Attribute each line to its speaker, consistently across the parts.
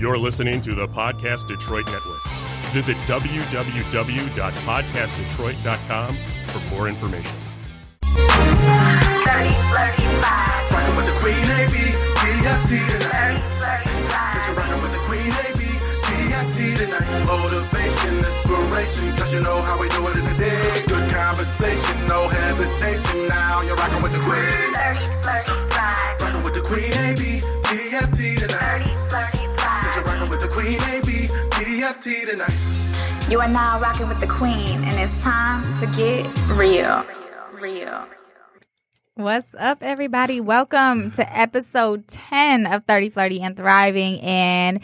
Speaker 1: You're listening to the Podcast Detroit Network. Visit www.podcastdetroit.com for more information.
Speaker 2: 30, 35. With the Queen AB, DFT tonight. 30, 35. Rockin' with the Queen AB, tonight. Motivation, inspiration, cause you know how we do it in the day. Good conversation, no hesitation. Now you're rocking with the Queen. 30, 35. With the Queen AB, DFT tonight. 30, 35 rocking with the queen, AB, tonight.
Speaker 3: You are now rocking with the queen, and it's time to get real. Real.
Speaker 4: What's up, everybody? Welcome to episode 10 of 30 Flirty and Thriving. And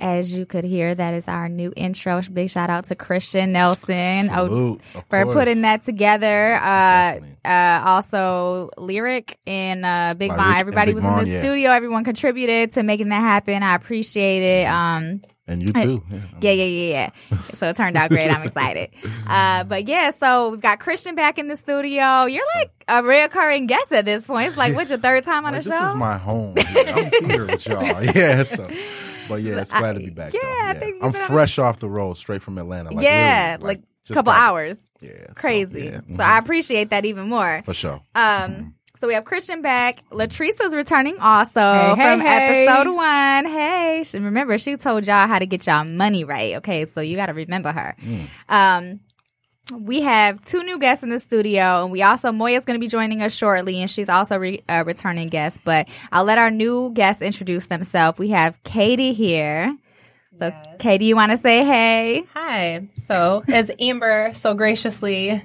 Speaker 4: as you could hear, that is our new intro. Big shout out to Christian Nelson oh,
Speaker 5: Salute,
Speaker 4: for
Speaker 5: course.
Speaker 4: putting that together. Uh, uh, also, Lyric and uh, Big
Speaker 5: Lyric
Speaker 4: Von. Everybody
Speaker 5: Big
Speaker 4: was in the
Speaker 5: yeah.
Speaker 4: studio. Everyone contributed to making that happen. I appreciate it. Um,
Speaker 5: And you too.
Speaker 4: yeah, yeah, yeah, yeah. So it turned out great. I'm excited. Uh, but yeah, so we've got Christian back in the studio. You're like a reoccurring guest at this point. It's like, what's your third time on
Speaker 5: Like,
Speaker 4: the show?
Speaker 5: this is my home. I'm here with y'all. Yeah. So, but yeah, it's glad to be back.
Speaker 4: yeah,
Speaker 5: though.
Speaker 4: I think you've
Speaker 5: I'm
Speaker 4: been
Speaker 5: fresh off the road, straight from Atlanta. Like,
Speaker 4: yeah,
Speaker 5: literally,
Speaker 4: like a
Speaker 5: just
Speaker 4: couple
Speaker 5: got-
Speaker 4: hours.
Speaker 5: Yeah, so,
Speaker 4: Crazy.
Speaker 5: yeah,
Speaker 4: So
Speaker 5: mhm,
Speaker 4: I appreciate that even more.
Speaker 5: for sure.
Speaker 4: Um, so we have Christian back. Latrice's returning also
Speaker 6: Hey, hey,
Speaker 4: from
Speaker 6: hey.
Speaker 4: episode one. Hey, remember she told y'all how to get y'all money right. Okay, so you got to remember her.
Speaker 5: Mm.
Speaker 4: Um, we have two new guests in the studio, and we also Moya's going to be joining us shortly, and she's also re, a returning guest. But I'll let our new guests introduce themselves. We have Katie here. So, Katie, you want to say hey?
Speaker 6: Hi. So, as Amber so graciously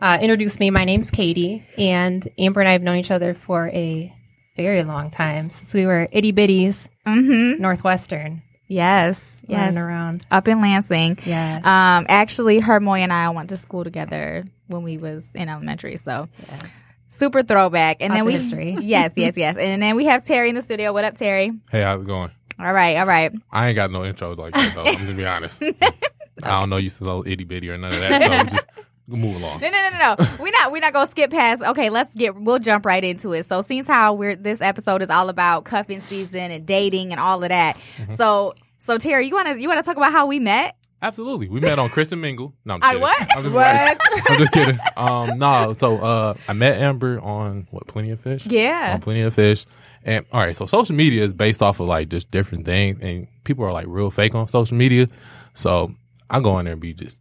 Speaker 6: uh, introduced me, my name's Katie, and Amber and I have known each other for a very long time since we were itty bitties,
Speaker 4: Mm-hmm.
Speaker 6: Northwestern,
Speaker 4: Yes, yes.
Speaker 6: running around.
Speaker 4: Up in Lansing.
Speaker 6: Yes.
Speaker 4: Um, actually, her, Moya, and I went to school together when we was in elementary. So
Speaker 6: yes.
Speaker 4: super throwback. And then we,
Speaker 6: history.
Speaker 4: yes, yes, yes. And then we have Terry in the studio. What up, Terry?
Speaker 7: Hey, how's it going?
Speaker 4: All right, all right.
Speaker 7: I ain't got no intro like that though. I'm gonna be honest. I don't know you so itty bitty or none of that. So just move along.
Speaker 4: No, no, no, no, no. We're not. We're not gonna skip past. Okay, let's get. We'll jump right into it. So, since how we're this episode is all about cuffing season and dating and all of that.
Speaker 7: Mm-hmm.
Speaker 4: So, so Terry, you wanna you wanna talk about how we met?
Speaker 7: Absolutely. We met on Christian Mingle. No, I'm just
Speaker 4: I
Speaker 7: kidding.
Speaker 4: what?
Speaker 7: I'm just, I'm just kidding. Um, no. So uh, I met Amber on what Plenty of Fish.
Speaker 4: Yeah.
Speaker 7: On Plenty of Fish. And all right, so social media is based off of like just different things, and people are like real fake on social media. So I go in there and be just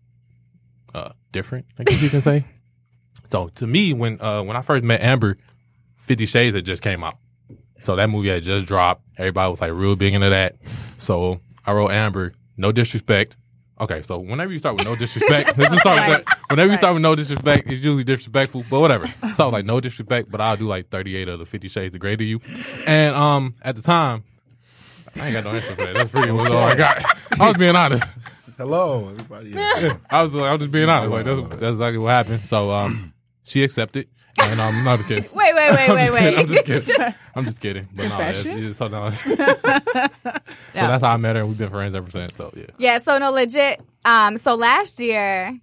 Speaker 7: uh different, I guess you can say. So to me, when uh when I first met Amber, Fifty Shades had just came out. So that movie had just dropped. Everybody was like real big into that. So I wrote Amber, no disrespect. Okay, so whenever you start with no disrespect, let's just start with that. Whenever you start with no disrespect, it's usually disrespectful, but whatever. So I was like, no disrespect, but I'll do like 38 of the 50 Shades of Grey to you. And um, at the time, I ain't got no answer for that. That's pretty much all I got. I was being honest.
Speaker 5: Hello, everybody. Yeah.
Speaker 7: I was, like, I was just being honest. Like that's, that's exactly what happened. So um, she accepted, and um, no, I'm just kidding.
Speaker 4: Wait, wait, wait,
Speaker 7: I'm
Speaker 4: wait,
Speaker 7: just kidding. I'm
Speaker 4: wait.
Speaker 7: just kidding. I'm just kidding. But no, it's,
Speaker 6: Confession?
Speaker 7: it's so, no. so that's how I met her, and we've been friends ever since. So yeah.
Speaker 4: Yeah, so no legit. Um, so last year,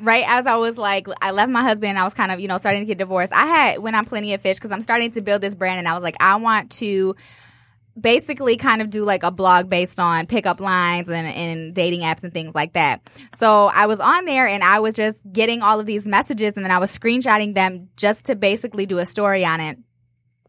Speaker 4: right as I was like, I left my husband and I was kind of, you know, starting to get divorced. I had went on Plenty of Fish because I'm starting to build this brand and I was like, I want to basically kind of do like a blog based on pickup lines and, and dating apps and things like that. So I was on there and I was just getting all of these messages and then I was screenshotting them just to basically do a story on it.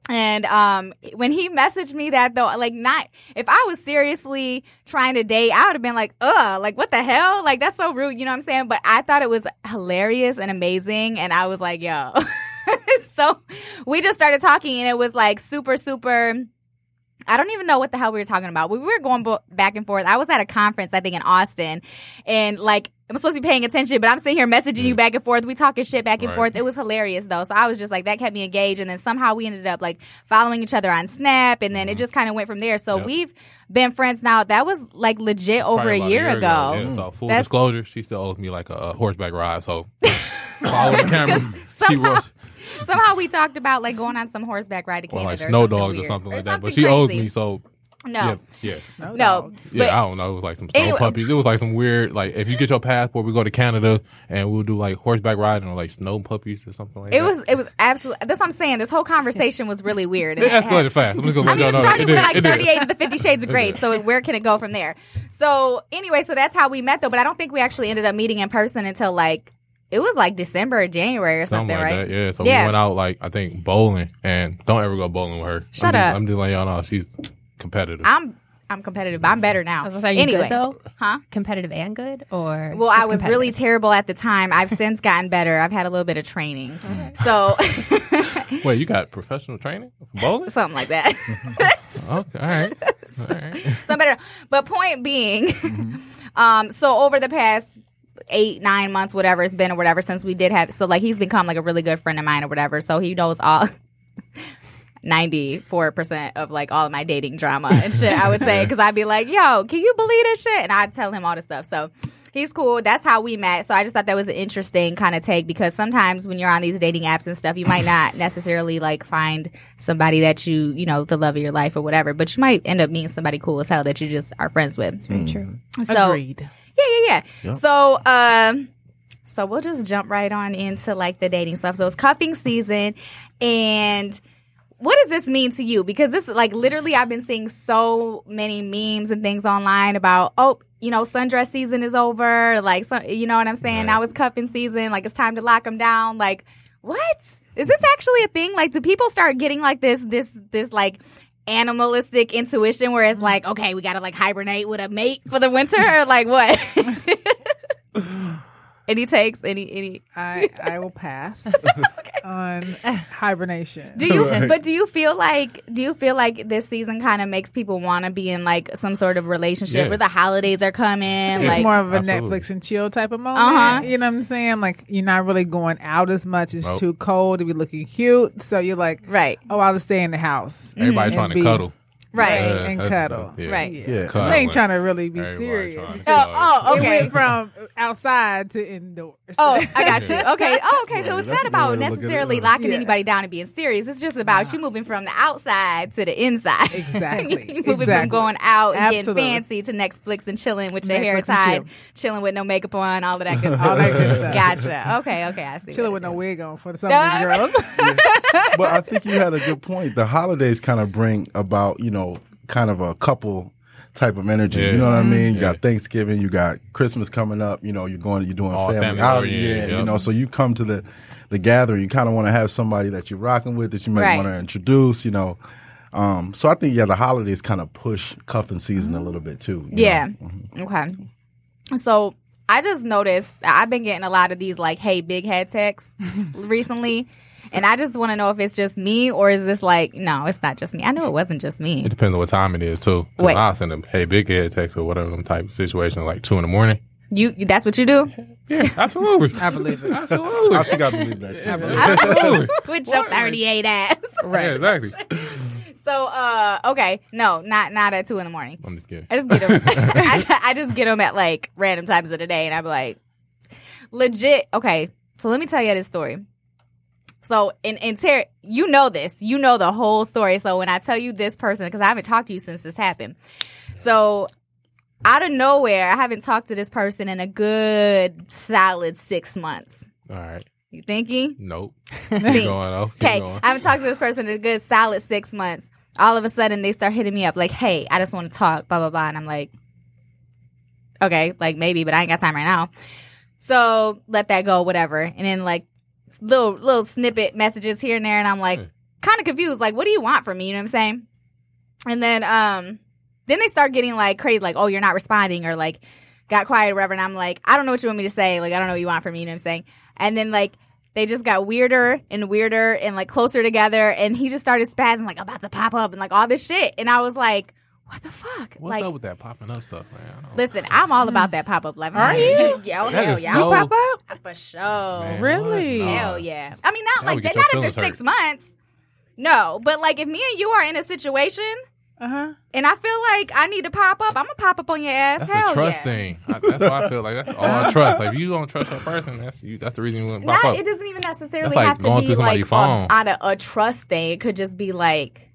Speaker 4: And um, when he messaged me that though, like not if I was seriously trying to date, I would have been like, ugh, like what the hell? Like that's so rude, you know what I'm saying? But I thought it was hilarious and amazing, and I was like, yo. so we just started talking, and it was like super, super. I don't even know what the hell we were talking about. We were going bo- back and forth. I was at a conference, I think, in Austin, and like I'm supposed to be paying attention, but I'm sitting here messaging you back and forth. We talking shit back and
Speaker 7: Right.
Speaker 4: forth. It was hilarious though. So I was just like, that kept me engaged, and then somehow we ended up like following each other on Snap, and then it mm-hmm. just kind of went from there. So
Speaker 7: Yep.
Speaker 4: we've been friends now. That was like legit over
Speaker 7: Probably
Speaker 4: a year, ago.
Speaker 7: Yeah, mm. so full
Speaker 4: That's-
Speaker 7: disclosure, she still owes me like a, a horseback ride. So follow the camera. she
Speaker 4: somehow-
Speaker 7: was
Speaker 4: Somehow we talked about like going on some horseback ride to
Speaker 7: or
Speaker 4: Canada
Speaker 7: like
Speaker 4: or
Speaker 7: snow
Speaker 4: something
Speaker 7: dogs or something like that. But
Speaker 4: something
Speaker 7: she owes me, so
Speaker 4: No.
Speaker 7: Yeah.
Speaker 8: Snow
Speaker 4: No.
Speaker 7: Yeah, I don't know. It was like some snow
Speaker 4: Anyway-
Speaker 7: puppies. It was like some weird, like if you get your passport, we go to Canada and we'll do like horseback riding or like snow puppies or something like
Speaker 4: it
Speaker 7: that.
Speaker 4: It was it was absolutely. That's what I'm saying. This whole conversation was really weird.
Speaker 7: It
Speaker 4: and it had-
Speaker 7: escalated fast. I'm just gonna
Speaker 4: I
Speaker 7: let
Speaker 4: mean,
Speaker 7: y'all
Speaker 4: it started with like 38 of the 50 Shades of Grey. So where can it go from there? So anyway, so that's how we met though. But I don't think we actually ended up meeting in person until like it was like December or January or something,
Speaker 7: Something like
Speaker 4: right?
Speaker 7: that, yeah. So
Speaker 4: Yeah.
Speaker 7: we went out like I think bowling, and don't ever go bowling with her.
Speaker 4: Shut
Speaker 7: I'm just,
Speaker 4: up.
Speaker 7: I'm just letting y'all know she's competitive.
Speaker 4: I'm I'm competitive. but I'm better now.
Speaker 6: I was like, are you
Speaker 4: anyway,
Speaker 6: good though?
Speaker 4: huh?
Speaker 6: Competitive and good, or
Speaker 4: Well, I was really terrible at the time. I've since gotten better. I've had a little bit of training, so
Speaker 7: Wait, you got professional training for bowling?
Speaker 4: something like that.
Speaker 7: Okay, all right, all right.
Speaker 4: so I'm better. But point being, um, so over the past eight, nine months, whatever it's been or whatever, since we did have, so like he's become like a really good friend of mine or whatever. So he knows all. 94% of like all of my dating drama and shit, I would say. Cause I'd be like, yo, can you believe this shit? And I'd tell him all this stuff. So he's cool. That's how we met. So I just thought that was an interesting kind of take because sometimes when you're on these dating apps and stuff, you might not necessarily like find somebody that you, you know, the love of your life or whatever, but you might end up meeting somebody cool as hell that you just are friends with.
Speaker 6: Very mm. true.
Speaker 4: So
Speaker 8: Agreed.
Speaker 4: Yeah, yeah, yeah. So, um, so we'll just jump right on into like the dating stuff. So it's cuffing season, and what does this mean to you? Because this, like, literally, I've been seeing so many memes and things online about, oh, you know, sundress season is over. Like, so, you know what I'm saying?
Speaker 7: Right.
Speaker 4: Now it's cuffing season. Like, it's time to lock them down. Like, what is this actually a thing? Like, do people start getting like this, this, this, like? Animalistic intuition where it's like okay we gotta like hibernate with a mate for the winter or like what any takes any any
Speaker 8: I I will pass on hibernation.
Speaker 4: do you but do you feel like do you feel like this season kind of makes people want to be in like some sort of relationship
Speaker 7: Yeah.
Speaker 4: where the holidays are coming
Speaker 8: it's
Speaker 4: like
Speaker 8: more of a
Speaker 7: Absolutely.
Speaker 8: Netflix and chill type of moment.
Speaker 4: Uh-huh.
Speaker 8: You know what I'm saying? Like you're not really going out as much. It's
Speaker 7: Nope.
Speaker 8: too cold to be looking cute. So you're like,
Speaker 4: right
Speaker 8: oh, I'll just stay in the house.
Speaker 7: Everybody
Speaker 8: Mhm.
Speaker 7: trying
Speaker 8: And
Speaker 7: to
Speaker 8: be-
Speaker 7: cuddle.
Speaker 4: Right
Speaker 8: Right.
Speaker 7: Yeah,
Speaker 8: and
Speaker 7: that's-
Speaker 8: cuddle.
Speaker 7: yeah.
Speaker 4: Right.
Speaker 5: Yeah.
Speaker 7: Cuddle.
Speaker 8: I ain't trying to really be
Speaker 7: Everybody
Speaker 8: serious.
Speaker 7: trying
Speaker 8: It's
Speaker 7: to
Speaker 8: just-
Speaker 4: oh, oh
Speaker 8: It
Speaker 4: okay
Speaker 8: went from outside to indoors.
Speaker 4: Oh, I got you. Okay. Oh, okay. So it's not about
Speaker 5: way to look at it,
Speaker 4: necessarily locking
Speaker 8: Yeah.
Speaker 4: anybody down and being serious. It's just about you moving from the outside to the inside.
Speaker 8: Exactly.
Speaker 4: Moving
Speaker 8: Exactly.
Speaker 4: from going out and
Speaker 8: Absolutely.
Speaker 4: getting fancy to Netflix and chilling with your hair
Speaker 8: Netflix and
Speaker 4: tied,
Speaker 8: chill.
Speaker 4: chilling with no makeup on, all of that good
Speaker 8: All that good stuff.
Speaker 4: Gotcha. Okay. Okay. I see.
Speaker 8: Chilling with
Speaker 4: it
Speaker 8: no wig on for some of these girls.
Speaker 5: but I think you had a good point. The holidays kind of bring about, you know, kind of a couple type of energy.
Speaker 7: Yeah.
Speaker 5: You know what I mean? You
Speaker 7: Yeah.
Speaker 5: got Thanksgiving, you got Christmas coming up. You know, you're going, you're doing
Speaker 7: All
Speaker 5: family,
Speaker 7: family
Speaker 5: out.
Speaker 7: oriented,
Speaker 5: Yeah, you know. So you come to the the gathering. You kind of want to have somebody that you're rocking with that you might
Speaker 4: Right.
Speaker 5: want to introduce. You know. Um, so I think yeah, the holidays kind of push cuffing season a little bit too. you
Speaker 4: Yeah.
Speaker 5: know?
Speaker 4: Okay. So I just noticed I've been getting a lot of these like, "Hey, big head" texts recently, and I just want to know if it's just me or is this like, no, it's not just me. I know it wasn't just me.
Speaker 7: It depends on what time it is too.
Speaker 4: Wait.
Speaker 7: I'll send them, hey, big head text or whatever them type of situation, like two in the morning.
Speaker 4: You, that's what you do
Speaker 7: Yeah, absolutely.
Speaker 8: I believe it.
Speaker 7: absolutely.
Speaker 5: I think I believe that too.
Speaker 7: absolutely.
Speaker 4: with your thirty-eight ass.
Speaker 7: Yeah, exactly.
Speaker 4: So, uh, okay, no, not not at two in the morning.
Speaker 7: I'm just kidding.
Speaker 4: I just get them. I, ju- I just get them at like random times of the day, and I'm like, legit. Okay, so let me tell you this story. So, in in Terry, you know this, you know the whole story. So when I tell you this person, because I haven't talked to you since this happened, so out of nowhere, I haven't talked to this person in a good solid six months.
Speaker 7: All right.
Speaker 4: You thinking?
Speaker 7: Nope. Keep going though.
Speaker 4: Okay. I haven't talked to this person in a good solid six months. All of a sudden, they start hitting me up like, "Hey, I just want to talk." Blah blah blah, and I'm like, "Okay, like maybe, but I ain't got time right now." So let that go, whatever. And then like little little snippet messages here and there, and I'm like,
Speaker 7: Hey.
Speaker 4: kind of confused. Like, what do you want from me? You know what I'm saying? And then um, then they start getting like crazy, like, "Oh, you're not responding," or like got quiet or whatever. And I'm like, I don't know what you want me to say. Like, I don't know what you want from me. You know what I'm saying? And then like they just got weirder and weirder and like closer together. And he just started spazzing, like about to pop up and like all this shit. And I was like, what the fuck?
Speaker 7: What's
Speaker 4: like,
Speaker 7: up with that popping up stuff, man? I don't-
Speaker 4: listen, I'm all about that pop up life.
Speaker 8: Are you?
Speaker 4: yeah, oh,
Speaker 7: That
Speaker 4: hell yeah.
Speaker 7: so-
Speaker 8: Pop up?
Speaker 4: For sure.
Speaker 7: Man,
Speaker 8: Really?
Speaker 7: what?
Speaker 4: Hell yeah. I mean, not
Speaker 7: That
Speaker 4: like that, not after six
Speaker 7: hurt.
Speaker 4: months. No, but like if me and you are in a situation
Speaker 8: Uh huh.
Speaker 4: and I feel like I need to pop up, I'm gonna pop up on your ass.
Speaker 7: That's
Speaker 4: hell
Speaker 7: a trust
Speaker 4: yeah.
Speaker 7: thing. I, that's why I feel like that's all I trust. Like if you don't trust that person, that's you. That's the reason you wouldn't pop
Speaker 4: Not,
Speaker 7: up.
Speaker 4: it doesn't even necessarily
Speaker 7: That's like
Speaker 4: have to
Speaker 7: going
Speaker 4: be
Speaker 7: through somebody's
Speaker 4: like
Speaker 7: phone.
Speaker 4: a, out of a trust thing. It could just be like,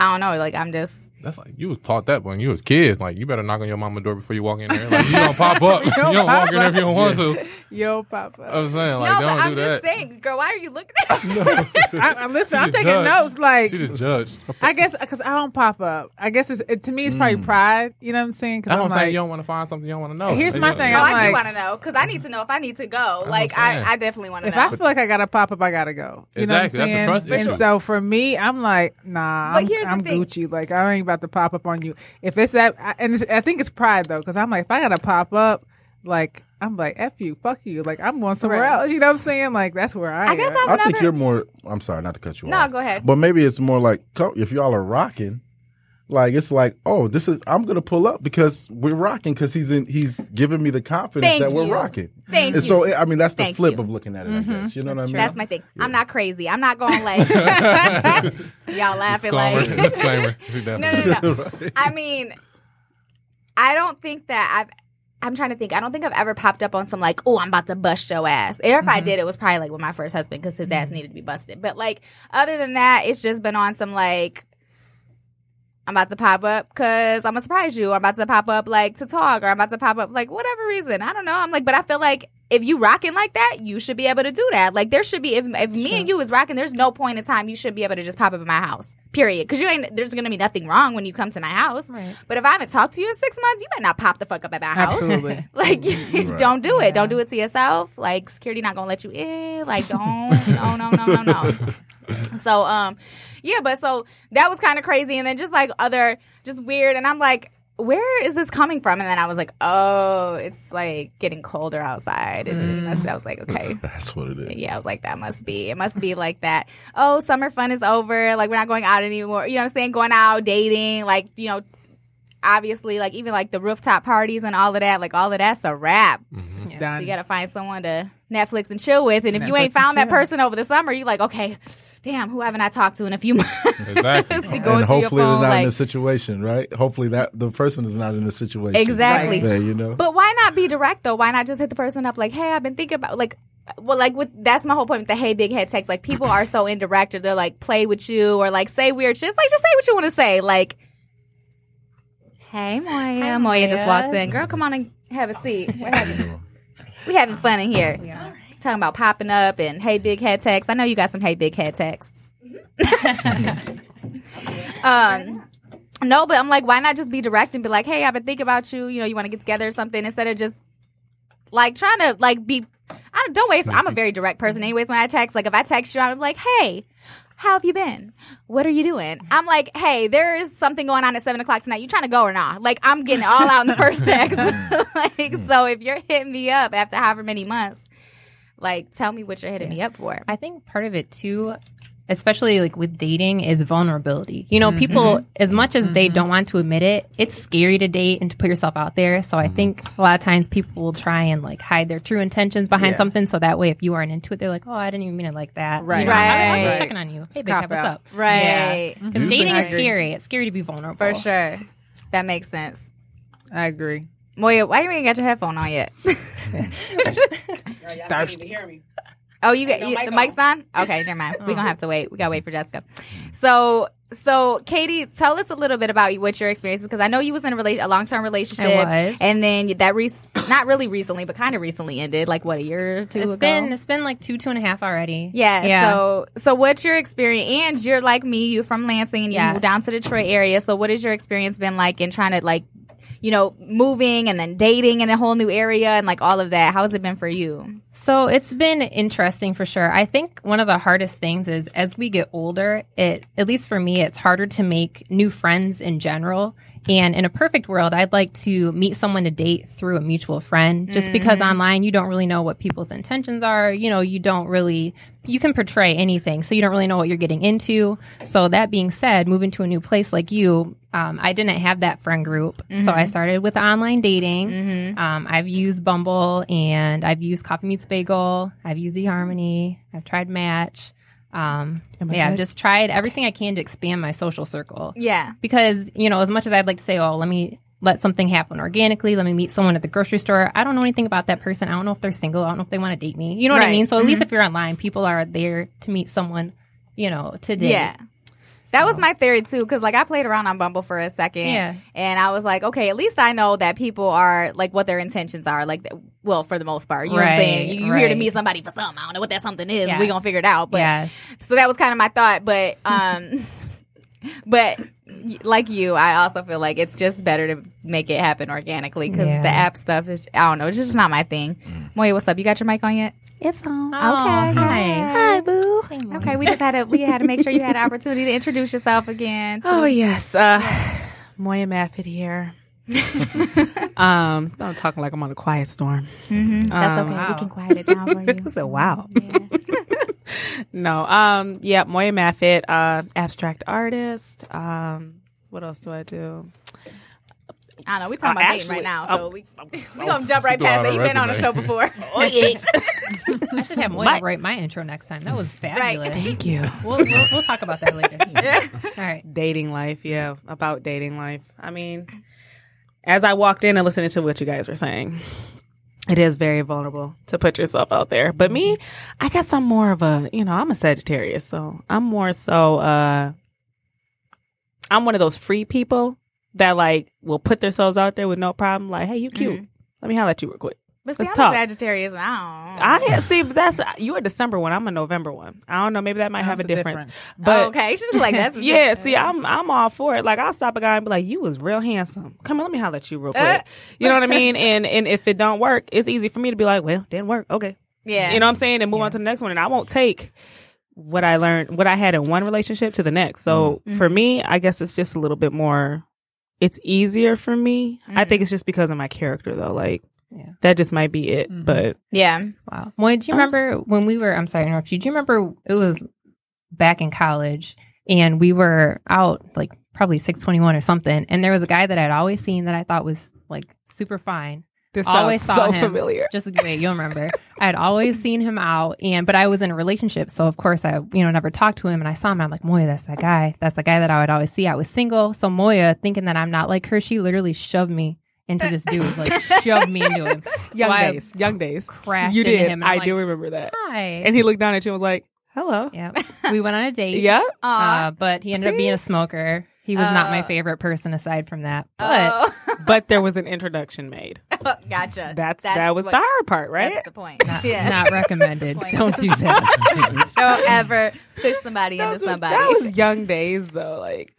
Speaker 4: I don't know, like I'm just
Speaker 7: That's like you was taught that when you was kids. Like you better knock on your mama door before you walk in there. Like you don't pop up. you don't walk in there if you don't want to.
Speaker 8: Yo, Papa.
Speaker 7: I'm saying like
Speaker 4: no,
Speaker 7: don't
Speaker 4: but I'm
Speaker 7: do
Speaker 4: just
Speaker 7: that.
Speaker 4: saying, girl. Why are you looking at me?
Speaker 8: I, I, listen,
Speaker 7: She
Speaker 8: I'm taking
Speaker 7: judged.
Speaker 8: notes. Like,
Speaker 7: she just judged.
Speaker 8: I guess because I don't pop up. I guess it's, it, to me, it's probably mm. pride. You know what I'm saying? Because I'm
Speaker 7: I'm saying.
Speaker 8: like,
Speaker 7: You don't want to find something you don't want to know.
Speaker 8: Here's my thing,
Speaker 4: No,
Speaker 8: I'm
Speaker 4: I do
Speaker 8: like-
Speaker 4: want to know because I need to know if I need to go. Like,
Speaker 7: I'm saying.
Speaker 4: I, I definitely want to
Speaker 8: if
Speaker 4: know.
Speaker 8: I feel like I gotta pop up, I gotta go. You know what I'm
Speaker 7: Exactly. That's a
Speaker 8: saying? and so for me, I'm like, nah,
Speaker 4: But
Speaker 8: I'm,
Speaker 4: here's the thing.
Speaker 8: Gucci. Like I ain't about to pop up on you. If it's that, I- and it's, I think it's pride though, because I'm like, if I gotta pop up, like I'm like, f you, fuck you. Like I'm going somewhere
Speaker 4: Right.
Speaker 8: else. You know what I'm saying? Like that's where I.
Speaker 4: I guess. I've
Speaker 5: I think you're more. I'm sorry, not to cut you
Speaker 4: No,
Speaker 5: off.
Speaker 4: No, go ahead.
Speaker 5: But maybe it's more like if y'all are rocking, like it's like, oh, this is. I'm gonna pull up because we're rocking because he's in. He's giving me the confidence
Speaker 4: Thank
Speaker 5: that we're
Speaker 4: you.
Speaker 5: rocking.
Speaker 4: Thank
Speaker 5: and
Speaker 4: you.
Speaker 5: so I mean that's the
Speaker 4: Thank
Speaker 5: flip
Speaker 4: you. Mm-hmm.
Speaker 5: of looking at it. I guess you know what I mean.
Speaker 4: That's my thing. I'm not crazy. I'm not going like y'all laughing
Speaker 7: Disclaimer.
Speaker 4: like
Speaker 7: disclaimer. She
Speaker 4: no,
Speaker 7: definitely-
Speaker 4: no, no. I mean, I don't think that I've. I'm trying to think. I don't think I've ever popped up on some like, oh, I'm about to bust your ass. Or if I did, it was probably like with my first husband because his ass needed to be busted. But like, other than that, it's just been on some like, I'm about to pop up because I'm gonna surprise you. I'm about to pop up like to talk, or I'm about to pop up like whatever reason. I don't know. I'm like, but I feel like if you rocking like that, you should be able to do that. Like there should be if if me and you is rocking, there's no point in time you should be able to just pop up in my house. Period. Because you ain't there's gonna be nothing wrong when you come to my house.
Speaker 6: Right.
Speaker 4: But if I haven't talked to you in six months, you better not pop the fuck up at my house.
Speaker 8: Absolutely.
Speaker 4: like
Speaker 5: Right.
Speaker 4: don't do it. Don't do it to yourself. Like security not gonna let you in. Like don't no no no no no. So um yeah, but so that was kind of crazy and then just like other just weird and I'm like where is this coming from? And then I was like, oh, it's like getting colder outside. And that's- mm. I was like, okay.
Speaker 5: That's what it is.
Speaker 4: Yeah, I was like, that must be. It must be like that. Oh, summer fun is over. Like, we're not going out anymore. You know what I'm saying? Going out, dating, like, you know, obviously, like, even like the rooftop parties and all of that, like, all of that's a wrap. Mm-hmm. So
Speaker 8: Done.
Speaker 4: you got to find someone to Netflix and chill with. And if you ain't found that person over the summer, you're like, okay, damn, who haven't I talked to in a few months?
Speaker 7: Exactly.
Speaker 4: Going through
Speaker 5: and
Speaker 4: your
Speaker 5: hopefully they're
Speaker 4: phone,
Speaker 5: not in
Speaker 4: like-
Speaker 5: a situation, right? Hopefully that the person is not in a situation.
Speaker 4: Exactly.
Speaker 5: There, you know.
Speaker 4: But why not be direct though? Why not just hit the person up like, "Hey, I've been thinking about like." Well, like with that's my whole point with the hey big head text. Like people are so indirect, or they're like play with you, or like say weird shit. It's like just say what you want to say. Like, hey Moya,
Speaker 6: Hi,
Speaker 4: Moya just
Speaker 6: Moya.
Speaker 4: walked in. Girl, come on and have a seat. We're having we having fun in here. Talking about popping up and hey big head texts. I know you got some hey big head texts. um. No, but I'm like, why not just be direct and be like, hey, I've been thinking about you. You know, you want to get together or something instead of just like trying to like be. I don't, don't waste. I'm a very direct person, anyways. When I text, like if I text you, I'm like, hey. How have you been? What are you doing? I'm like, hey, there is something going on at seven o'clock tonight. You trying to go or not? Like, I'm getting it all out in the first text. like, so if you're hitting me up after however many months, like, tell me what you're hitting me up for.
Speaker 6: I think part of it too, especially like with dating, is vulnerability. You know, people, mm-hmm. as much as they mm-hmm. don't want to admit it, it's scary to date and to put yourself out there. So I mm. think a lot of times people will try and like hide their true intentions behind
Speaker 8: Yeah.
Speaker 6: something. So that way, if you aren't into it, they're like, oh, I didn't even mean it like that. You
Speaker 8: Right.
Speaker 6: know, I, I was
Speaker 4: Right.
Speaker 6: just checking on you. Hey, big
Speaker 8: cop
Speaker 6: head, what's up?
Speaker 4: Right.
Speaker 6: Yeah. 'Cause
Speaker 5: You
Speaker 6: dating is scary. It's scary to be vulnerable.
Speaker 4: For sure. That makes sense.
Speaker 8: I agree.
Speaker 4: Moya, why you ain't got your headphone on yet?
Speaker 8: You're thirsty.
Speaker 4: Oh, you get you, the mic's on. Okay, never mind. We're gonna have to wait. We gotta wait for Jessica. So, so Katie, tell us a little bit about what your experiences because I know you was in a, rela- a long term relationship,
Speaker 6: I was.
Speaker 4: and then that re- not really recently, but kind of recently ended, like what a year or two
Speaker 6: It's
Speaker 4: ago.
Speaker 6: been it's been like two two and a half already.
Speaker 4: yeah,
Speaker 6: Yeah.
Speaker 4: So, so what's your experience? And you're like me. You're from Lansing, and you
Speaker 6: Yes.
Speaker 4: moved down to Detroit area. So, what has your experience been like in trying to like, you know, moving and then dating in a whole new area and like all of that? How has it been for you?
Speaker 6: So it's been interesting for sure. I think one of the hardest things is as we get older, it at least for me, it's harder to make new friends in general. And in a perfect world, I'd like to meet someone to date through a mutual friend. Just because mm-hmm. online you don't really know what people's intentions are. You know, you don't really you can portray anything, so you don't really know what you're getting into. So that being said, moving to a new place like you, um, I didn't have that friend group, so I started with online dating. Um, I've used Bumble and I've used Coffee Meets Bagel. I've used eHarmony. I've tried Match. Um,
Speaker 8: I
Speaker 6: yeah, I've just tried everything I can to expand my social circle
Speaker 4: Yeah.
Speaker 6: because you know as much as i'd like to say oh let me let something happen organically let me meet someone at the grocery store i don't know anything about that person i don't know if they're single i don't know if they want to date me you know what i mean so at least if you're online people are there to meet someone you know today.
Speaker 4: Yeah. That was my theory too, because like I played around on Bumble for a second,
Speaker 6: Yeah.
Speaker 4: and I was like, okay, at least I know that people are like what their intentions are, like, well, for the most part, you know what I'm saying? You, you're here to meet somebody for something. I don't know what that something is.
Speaker 6: Yes.
Speaker 4: We gonna figure it out, but
Speaker 6: yes.
Speaker 4: so that was kind of my thought, but um, but like you, I also feel like it's just better to make it happen organically because
Speaker 6: Yeah.
Speaker 4: the app stuff is I don't know, it's just not my thing. Moya, what's up? You got your mic on yet?
Speaker 9: It's on.
Speaker 4: Okay,
Speaker 6: hi.
Speaker 9: Hi, boo.
Speaker 4: Okay, we just had to we had to make sure you had an opportunity to introduce yourself again.
Speaker 9: Oh yes, uh, Moya Maffett here. um, I'm talking like I'm on a quiet storm.
Speaker 4: That's
Speaker 9: Um,
Speaker 4: okay. We can quiet it down for you.
Speaker 9: So wow. no, um, yeah, Moya Maffett, uh, abstract artist. Um, what else do I do?
Speaker 4: I don't know. We're talking
Speaker 9: Uh,
Speaker 4: about dating right now,
Speaker 9: oh,
Speaker 4: so we we gonna jump right past
Speaker 7: a
Speaker 4: it. You've been on a show before.
Speaker 9: Oh yeah,
Speaker 6: I should have Moya write my intro next time. That was fabulous.
Speaker 9: thank you.
Speaker 6: We'll, we'll, we'll talk about that later. All right.
Speaker 9: dating life yeah about dating life i mean as i walked in and listening to what you guys were saying it is very vulnerable to put yourself out there. But me i guess i'm more of a you know i'm a sagittarius so i'm more so uh i'm one of those free people that like will put themselves out there with no problem. Like hey you cute. Let me holler at you real quick
Speaker 4: But see,
Speaker 9: Let's
Speaker 4: I'm
Speaker 9: talk.
Speaker 4: a Sagittarius. I don't.
Speaker 9: I see, but that's you're a December one. I'm a November one. I don't know. Maybe that might have a
Speaker 8: That's the
Speaker 9: difference.
Speaker 8: difference.
Speaker 9: But
Speaker 4: oh, okay, she's like that's
Speaker 9: yeah, see, I'm I'm all for it. Like I'll stop a guy and be like, "You was real handsome. Come on, let me holler at you real quick."
Speaker 4: Uh.
Speaker 9: you know what I mean? And and if it don't work, it's easy for me to be like, "Well, didn't work. Okay."
Speaker 4: yeah.
Speaker 9: You know what I'm saying? And move on to the next one. And I won't take what I learned, what I had in one relationship to the next. So
Speaker 4: Mm-hmm.
Speaker 9: for me, I guess it's just a little bit more. It's easier for me. I
Speaker 4: Mm-hmm.
Speaker 9: think it's just because of my character, though. Like
Speaker 6: Yeah.
Speaker 9: that just might be it. Mm-hmm. But
Speaker 4: yeah.
Speaker 6: Wow. Moy, do you oh. remember when we were, I'm sorry to interrupt you. Do you remember it was back in college and we were out like probably 621 or something. And there was a guy that I'd always seen that I thought was like super fine.
Speaker 9: this
Speaker 6: always
Speaker 9: sounds
Speaker 6: saw
Speaker 9: so
Speaker 6: him.
Speaker 9: familiar.
Speaker 6: Just wait, you'll remember. I'd always seen him out, and but I was in a relationship, so of course I, you know, never talked to him. And I saw him, and I'm like, Moya, that's that guy. That's the guy that I would always see. I was single, so Moya, thinking that I'm not like her, she literally shoved me into this dude, like shoved me into him.
Speaker 9: Young
Speaker 6: I
Speaker 9: days, young days.
Speaker 6: crashed
Speaker 9: you did.
Speaker 6: him,
Speaker 9: I
Speaker 6: I'm
Speaker 9: do remember that.
Speaker 6: Hi,
Speaker 9: And he looked down at you and was like, "Hello."
Speaker 6: yeah, we went on a date.
Speaker 9: Yeah.
Speaker 6: Uh, but he ended up being a smoker. He was not my
Speaker 4: Oh.
Speaker 6: favorite person aside from that. But
Speaker 4: Oh,
Speaker 9: But there was an introduction made.
Speaker 4: gotcha.
Speaker 9: That's, that was
Speaker 4: what-
Speaker 9: the hard part, right?
Speaker 4: That's the point.
Speaker 6: not,
Speaker 4: yeah.
Speaker 6: not recommended. Don't do that.
Speaker 4: Don't ever push somebody
Speaker 9: That
Speaker 4: into
Speaker 9: was,
Speaker 4: somebody.
Speaker 9: that was young days though. Like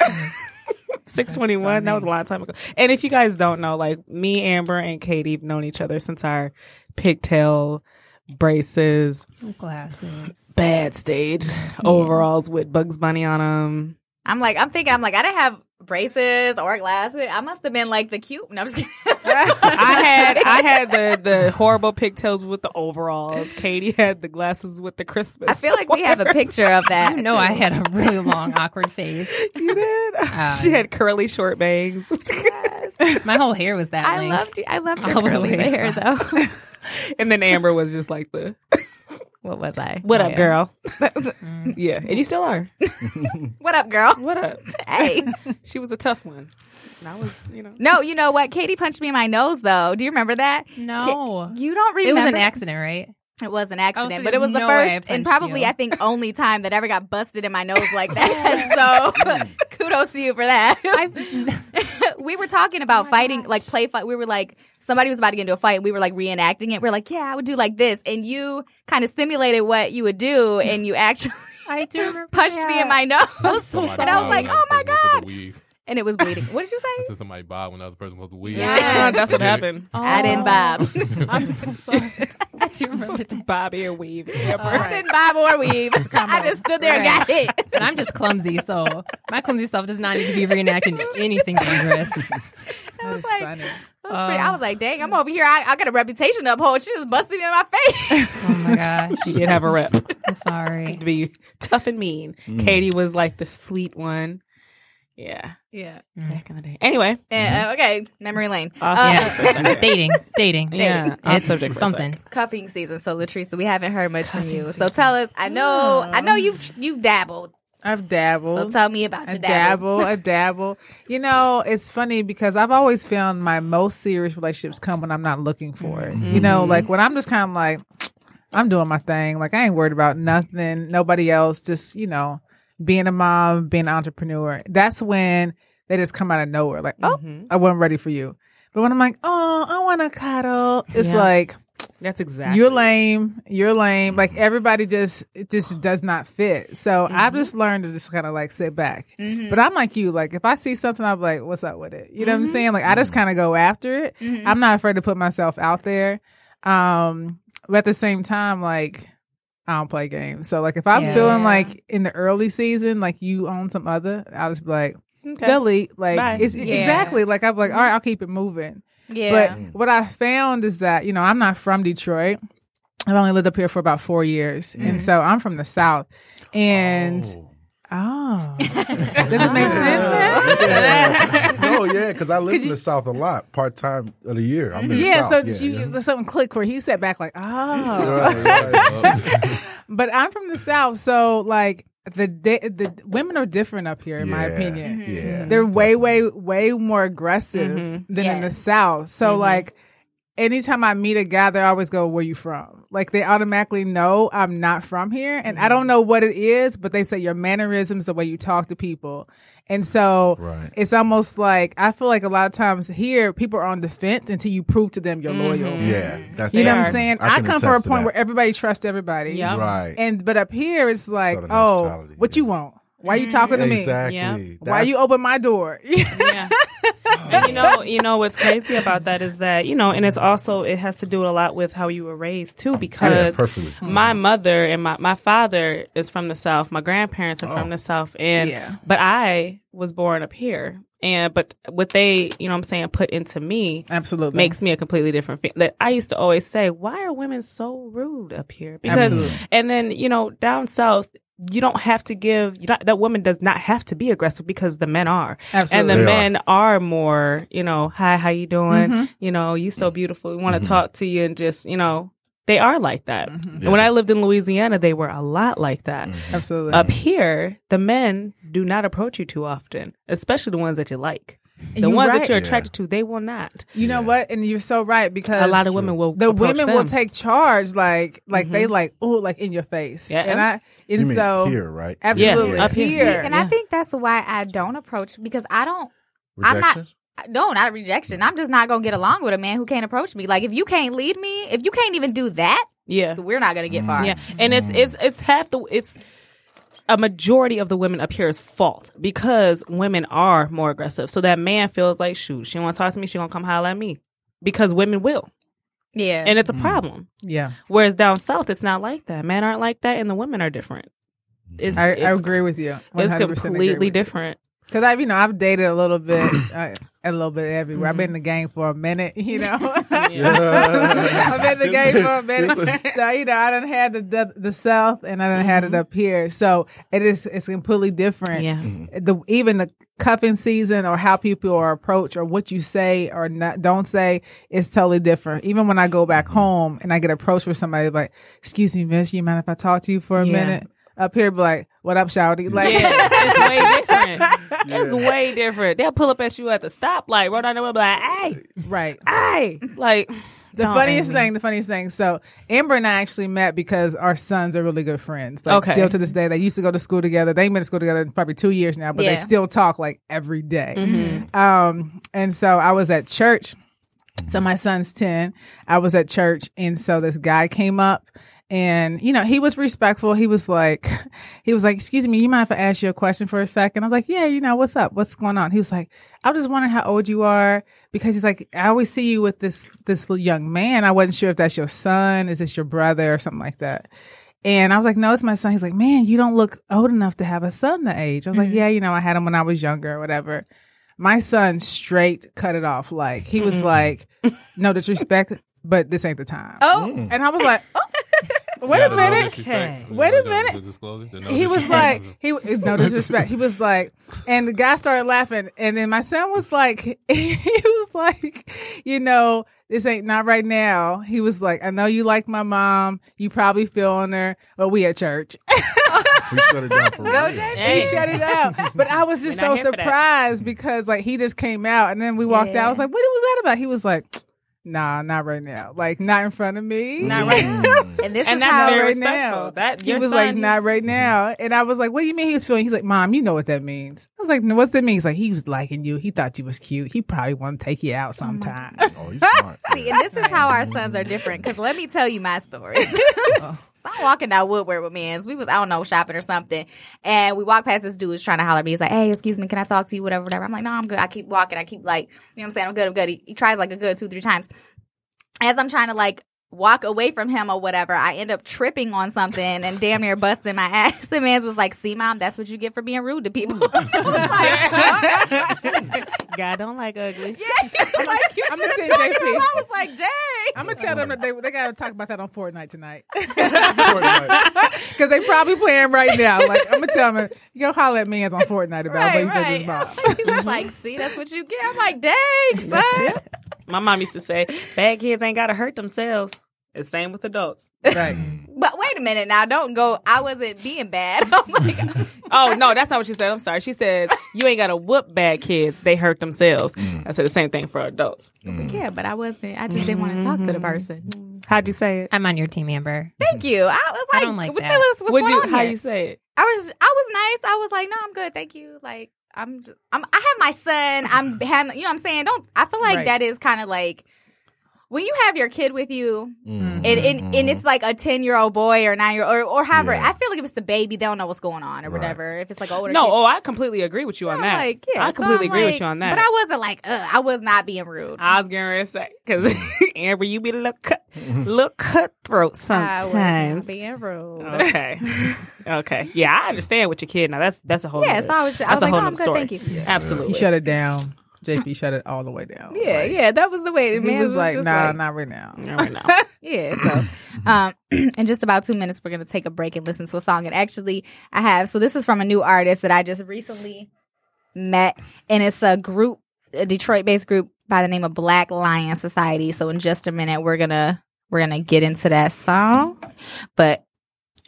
Speaker 9: six twenty one. That was a long time ago. And if you guys don't know, like me, Amber, and Katie have known each other since our pigtail braces,
Speaker 6: Glasses.
Speaker 9: bad stage overalls with Bugs Bunny on them.
Speaker 4: I'm like, I'm thinking, I'm like, I didn't have braces or glasses. I must have been like the cute. No, I'm just kidding.
Speaker 9: I had I had the the horrible pigtails with the overalls. Katie had the glasses with the Christmas.
Speaker 4: I feel like we have a picture of that.
Speaker 6: You know, I had a really long, awkward face.
Speaker 9: you did. Um, she had curly short bangs.
Speaker 6: My whole hair was that
Speaker 4: I
Speaker 6: length.
Speaker 4: loved, I loved your
Speaker 6: the
Speaker 4: curly
Speaker 6: way
Speaker 4: hair though.
Speaker 9: and then Amber was just like the
Speaker 4: what was I?
Speaker 9: what
Speaker 4: Oh,
Speaker 9: up,
Speaker 4: yeah.
Speaker 9: girl? Mm. yeah, and you still are.
Speaker 4: What up, girl?
Speaker 9: What up?
Speaker 4: Hey.
Speaker 9: She was a tough one. And I was, you know.
Speaker 4: No, you know what? Katie punched me in my nose though. Do you remember that?
Speaker 6: No.
Speaker 4: You don't remember.
Speaker 6: It was an accident, right?
Speaker 4: It was an
Speaker 6: Oh,
Speaker 4: accident,
Speaker 6: so
Speaker 4: but it was
Speaker 6: there's
Speaker 4: the
Speaker 6: no
Speaker 4: first and probably
Speaker 6: you.
Speaker 4: I think only time that ever got busted in my nose like that. so kudos to you for that. we were talking about fighting, like play fight. We were like somebody was about to get into a fight. And we were like reenacting it. We are like, yeah, I would do like this, and you kind of simulated what you would do, and you actually
Speaker 6: I do remember.
Speaker 4: punched me in my nose,
Speaker 7: Somebody
Speaker 4: and I was like, oh my
Speaker 7: person was supposed to
Speaker 4: god,
Speaker 7: weave.
Speaker 4: And it was bleeding. What did you
Speaker 7: I
Speaker 4: say?
Speaker 7: said somebody bowed when the other person was supposed to weave.
Speaker 9: Yeah, that's what
Speaker 7: Did it.
Speaker 9: happened.
Speaker 4: I didn't oh. bob.
Speaker 6: I'm so sorry. I do remember that.
Speaker 9: Bobby and Weave.
Speaker 4: I didn't bob or weave. I just stood there and got hit.
Speaker 6: And I'm just clumsy, so my clumsy self does not need to be reenacting anything dangerous.
Speaker 4: I was like,
Speaker 8: funny.
Speaker 4: That was pretty, oh. I was like, dang, I'm over here. I, I got a reputation to uphold. She just busted me in my face.
Speaker 6: Oh my gosh.
Speaker 9: She did have a rep
Speaker 6: I'm sorry.
Speaker 9: To be tough and mean. Mm. Katie was like the sweet one. Yeah,
Speaker 4: yeah. Mm.
Speaker 9: back in the day. Anyway,
Speaker 4: Yeah, mm-hmm. uh, okay. Memory lane.
Speaker 9: off
Speaker 4: Uh,
Speaker 9: subject for a second.
Speaker 6: dating, dating.
Speaker 9: Yeah, off
Speaker 6: It's
Speaker 9: subject for
Speaker 6: something.
Speaker 9: sec.
Speaker 4: cuffing season. So Latrice, we haven't heard much from you. So tell us. I know. I know you mm. you dabbled.
Speaker 8: I've dabbled.
Speaker 4: So tell me about your dabble.
Speaker 8: dabble, a dabble. You know, it's funny because I've always found my most serious relationships come when I'm not looking for it. You mm-hmm. know, like when I'm just kind of like, I'm doing my thing. Like I ain't worried about nothing, nobody else. Just you know, being a mom, being an entrepreneur. That's when they just come out of nowhere. Like, oh,
Speaker 9: Mhm.
Speaker 8: I wasn't ready for you. But when I'm like, oh, I want to cuddle, it's
Speaker 9: Yeah.
Speaker 8: like
Speaker 9: That's exactly.
Speaker 8: you're lame, you're lame. Like everybody just it just does not fit. So I've just learned to just kind of like sit back. But I'm like you. Like if I see something, I'm like, what's up with it? You know what I'm saying? Like I just kind of go after it. I'm not afraid to put myself out there. Um, but at the same time, like I don't play games. So like if I'm
Speaker 6: Yeah.
Speaker 8: feeling like in the early season, like you own some other, I'll just be like
Speaker 9: Okay.
Speaker 8: delete. Like
Speaker 9: Bye.
Speaker 8: it's
Speaker 4: Yeah.
Speaker 8: exactly like I'm like all right, mm-hmm. I'll keep it moving.
Speaker 4: Yeah.
Speaker 8: But mm. what I found is that, you know, I'm not from Detroit. I've only lived up here for about four years. And mm. so I'm from the South. And oh, Oh. does it make sense now?
Speaker 5: Yeah. no, yeah, because I live in the South a lot, part time of the year. I'm in the
Speaker 8: Yeah, so
Speaker 5: South.
Speaker 8: you,
Speaker 5: yeah.
Speaker 8: something clicked where he sat back like, oh.
Speaker 5: Right, right.
Speaker 8: But I'm from the South, so like the da- the women are different up here, in my
Speaker 5: Yeah,
Speaker 8: opinion. Mm-hmm.
Speaker 5: Yeah.
Speaker 8: They're way, way, way more aggressive mm-hmm. than in the South. So mm-hmm. like anytime I meet a guy, they always go, Where you from? Like they automatically know I'm not from here. And I don't mm-hmm. know what it is, but they say your mannerisms, the way you talk to people. And so
Speaker 5: Right.
Speaker 8: it's almost like I feel like a lot of times here people are on the fence until you prove to them you're mm-hmm. loyal.
Speaker 5: Yeah, that's
Speaker 8: You know what. I'm saying?
Speaker 5: I
Speaker 8: I, come from a point where everybody trusts everybody.
Speaker 9: Yeah,
Speaker 5: right.
Speaker 8: And but up here it's like,
Speaker 5: Southern
Speaker 8: oh,
Speaker 5: hospitality,
Speaker 8: what you want? Why are you talking to me?
Speaker 5: exactly.
Speaker 9: Yeah.
Speaker 8: Why
Speaker 5: That's-
Speaker 8: you open my door?
Speaker 9: yeah. and you know, you know what's crazy about that is that you know, and it's also it has to do a lot with how you were raised too, because
Speaker 5: perfectly.
Speaker 9: my mm-hmm. mother and my my father is from the south, my grandparents are from oh. the south, and
Speaker 8: Yeah.
Speaker 9: but I was born up here, and but what they, you know, what I'm saying, put into me
Speaker 8: Absolutely.
Speaker 9: makes me a completely different fe- that I used to always say, why are women so rude up here? Because
Speaker 8: Absolutely.
Speaker 9: and then you know down south. You don't have to give you not, that woman does not have to be aggressive because the men are,
Speaker 8: Absolutely.
Speaker 9: and the
Speaker 5: They
Speaker 9: men are. more, you know, hi, how you doing?
Speaker 8: Mm-hmm.
Speaker 9: You know, you so beautiful. We want to talk to you and just, you know, they are like that.
Speaker 8: Mm-hmm.
Speaker 9: And When I lived in Louisiana, they were a lot like that.
Speaker 8: Absolutely.
Speaker 9: Up here, the men do not approach you too often, especially the ones that you like. The
Speaker 8: You're
Speaker 9: ones
Speaker 8: right.
Speaker 9: that you're
Speaker 5: Yeah.
Speaker 9: attracted to, they will not.
Speaker 8: You know what? And you're so right because
Speaker 9: A lot of women will.
Speaker 8: the
Speaker 9: approach
Speaker 8: women will take charge, like like they mm-hmm. like oh like in your face.
Speaker 9: Yeah.
Speaker 8: And I and
Speaker 5: You mean
Speaker 8: so
Speaker 5: here, right?
Speaker 8: absolutely
Speaker 9: Yeah, up here.
Speaker 8: here.
Speaker 4: and
Speaker 9: Yeah.
Speaker 4: I think that's why I don't approach because I don't. I'm not-
Speaker 5: Rejection?
Speaker 4: No, not a rejection. I'm just not gonna get along with a man who can't approach me. Like if you can't lead me, if you can't even do that,
Speaker 9: Yeah.
Speaker 4: we're not gonna get mm. far.
Speaker 9: Yeah, and it's mm. it's it's half the it's a majority of the women up here's fault because women are more aggressive. So that man feels like, shoot, she want to talk to me, she gonna come holler at me because women will,
Speaker 4: Yeah.
Speaker 9: and it's a mm. problem.
Speaker 8: yeah.
Speaker 9: Whereas down south, it's not like that. Men aren't like that, and the women are different. It's
Speaker 8: I, I agree with you.
Speaker 9: it's
Speaker 8: 100%
Speaker 9: completely different.
Speaker 8: Because I've, you know, I've dated a little bit, uh, a little bit everywhere. I've been in the game for a minute, you know. I've been in the game for a minute, so you know, I done had the the, the South, and I done had it mm-hmm. up here. So it is it's completely different.
Speaker 9: Yeah. Mm-hmm.
Speaker 8: The even the cuffing season or how people are approached or what you say or not don't say is totally different. Even when I go back mm-hmm. home and I get approached with somebody like, "Excuse me, Miss, you mind if I talk to you for a
Speaker 9: Yeah.
Speaker 8: minute?" Up here, be like, "What up, shouty?" Like,
Speaker 9: Yeah, it's way different. It's way different. They'll pull up at you at the stoplight, roll down the window, be like, "Hey,
Speaker 8: right.
Speaker 9: hey!" Like
Speaker 8: The
Speaker 9: don't
Speaker 8: funniest thing, the funniest thing. So Amber and I actually met because our sons are really good friends. Like
Speaker 9: Okay.
Speaker 8: still to this day, they used to go to school together. They been to school together probably two years now, but
Speaker 4: Yeah.
Speaker 8: they still talk like every day.
Speaker 9: Mm-hmm.
Speaker 8: Um, and so I was at church. So my son's ten. I was at church, and so this guy came up. And you know he was respectful. He was like, he was like, "Excuse me, you mind if I ask you a question for a second? I was like, "Yeah, you know what's up? What's going on?" He was like, "I was just wondering how old you are because he's like, I always see you with this this young man. I wasn't sure if that's your son, is this your brother, or something like that." And I was like, "No, it's my son." He's like, "Man, you don't look old enough to have a son that age." I was like, mm-hmm. "Yeah, you know, I had him when I was younger, or whatever." My son straight cut it off. Like he was mm-hmm. like, "No disrespect, but this ain't the time."
Speaker 4: oh,
Speaker 8: And I was like, oh, wait a minute. Wait a minute. He was like, he no disrespect. He was like, and the guy started laughing, and then my son was like, he was like, you know, this ain't not right now. He was like, I know you like my mom, you probably feeling her, but we at church.
Speaker 5: We shut it down for real.
Speaker 8: he shut it out. But I was just
Speaker 9: We're
Speaker 8: so
Speaker 9: here for that.
Speaker 8: surprised because like he just came out, and then we walked out. I was like, what was that about? He was like. Nah, not right now. Like not in front of me.
Speaker 9: Not right. Now.
Speaker 4: and this
Speaker 9: and
Speaker 4: is how
Speaker 9: very
Speaker 8: right
Speaker 9: respectful.
Speaker 8: now.
Speaker 9: That
Speaker 8: he was like, not right now. And I was like, what do you mean he was feeling? He's like, mom, you know what that means. I was like, no, what's that mean? He's like, he was liking you. He thought you was cute. He probably want to take you out oh sometime.
Speaker 5: Oh, he's smart.
Speaker 4: See, and this is how our sons are different. Because let me tell you my story. so I'm walking down Woodward with me, and we was I don't know shopping or something, and we walked past this dude who's trying to holler at me. He's like, "Hey, excuse me, can I talk to you? Whatever, whatever." I'm like, "No, I'm good." I keep walking. I keep like, you know, what I'm saying, "I'm good, I'm good." He, he tries like a good two, three times. As I'm trying to like walk away from him or whatever, I end up tripping on something and damn near busting my ass. The man's was like, "See, mom, that's what you get for being rude to people." I like,
Speaker 9: God don't like ugly.
Speaker 4: Yeah, like you
Speaker 8: I'ma
Speaker 4: should have
Speaker 8: send
Speaker 4: told
Speaker 8: JP.
Speaker 4: him. I was like, dang.
Speaker 8: I'm gonna tell them that they they gotta talk about that on Fortnite tonight because they probably playing right now. Like I'm gonna tell them, you go holler at me on Fortnite about
Speaker 4: Right,
Speaker 8: what he said to his
Speaker 4: right.
Speaker 8: mom.
Speaker 4: he was like, see, that's what you get. I'm like, dang, son.
Speaker 9: My mom used to say, bad kids ain't got to hurt themselves. It's same with adults.
Speaker 8: Right. Mm.
Speaker 4: But wait a minute now. Don't go. I wasn't being bad. Oh I'm like,
Speaker 9: Oh, no, that's not what she said. I'm sorry. She said, you ain't got to whoop bad kids. They hurt themselves. Mm. I said the same thing for adults. Mm.
Speaker 4: yeah, but I wasn't. I just didn't want to talk to the mm-hmm. person.
Speaker 9: How'd you say it?
Speaker 6: I'm on your team, Amber.
Speaker 4: Thank you. I was
Speaker 6: I don't like
Speaker 4: what the
Speaker 6: that.
Speaker 4: hell is- what's
Speaker 9: Would
Speaker 4: going
Speaker 9: you,
Speaker 4: on
Speaker 9: how
Speaker 4: here?
Speaker 9: you say it?
Speaker 4: I was, I was nice. I was like, no, I'm good. Thank you. Like, I'm, just, I'm, I have my son. I'm, you know what I'm saying? Don't, I feel like
Speaker 8: Right.
Speaker 4: that is kind of like, when you have your kid with you,
Speaker 5: Mm.
Speaker 4: and, and, and it's like a 10 year old boy or 9 year old or, or however,
Speaker 5: Yeah.
Speaker 4: I feel like if it's a baby, they don't know what's going on or
Speaker 5: Right.
Speaker 4: whatever. If it's like an older
Speaker 9: No,
Speaker 4: kid.
Speaker 9: oh, I completely agree with you on
Speaker 4: I'm
Speaker 9: that.
Speaker 4: Like, yeah,
Speaker 9: I completely
Speaker 4: I'm
Speaker 9: agree with you on that.
Speaker 4: But I wasn't like, Ugh, I was not being rude.
Speaker 9: I was getting ready to say because Amber, you be a little cut, little cutthroat
Speaker 4: I was not
Speaker 9: sometimes.
Speaker 4: being rude.
Speaker 9: Okay, okay, yeah, I understand with your kid. Now that's that's a whole
Speaker 4: Yeah,
Speaker 9: nother-
Speaker 4: so I was, I
Speaker 9: that's
Speaker 4: was
Speaker 9: a
Speaker 4: like,
Speaker 9: whole
Speaker 4: no, I'm good,
Speaker 9: story.
Speaker 4: thank you. Yeah,
Speaker 9: Absolutely,
Speaker 8: He shut it down. JP shut it all the way down.
Speaker 4: yeah, yeah, that was the way. The
Speaker 8: He
Speaker 4: man
Speaker 8: was like,
Speaker 4: just
Speaker 8: nah,
Speaker 4: like,
Speaker 8: not right now.
Speaker 9: Yeah, right now.
Speaker 4: Yeah. So, um, in just about two minutes, we're gonna take a break and listen to a song. And actually, I have. So this is from a new artist that I just recently met, and it's a group, a Detroit-based group by the name of Black Lion Society. So in just a minute, we're gonna we're gonna get into that song, but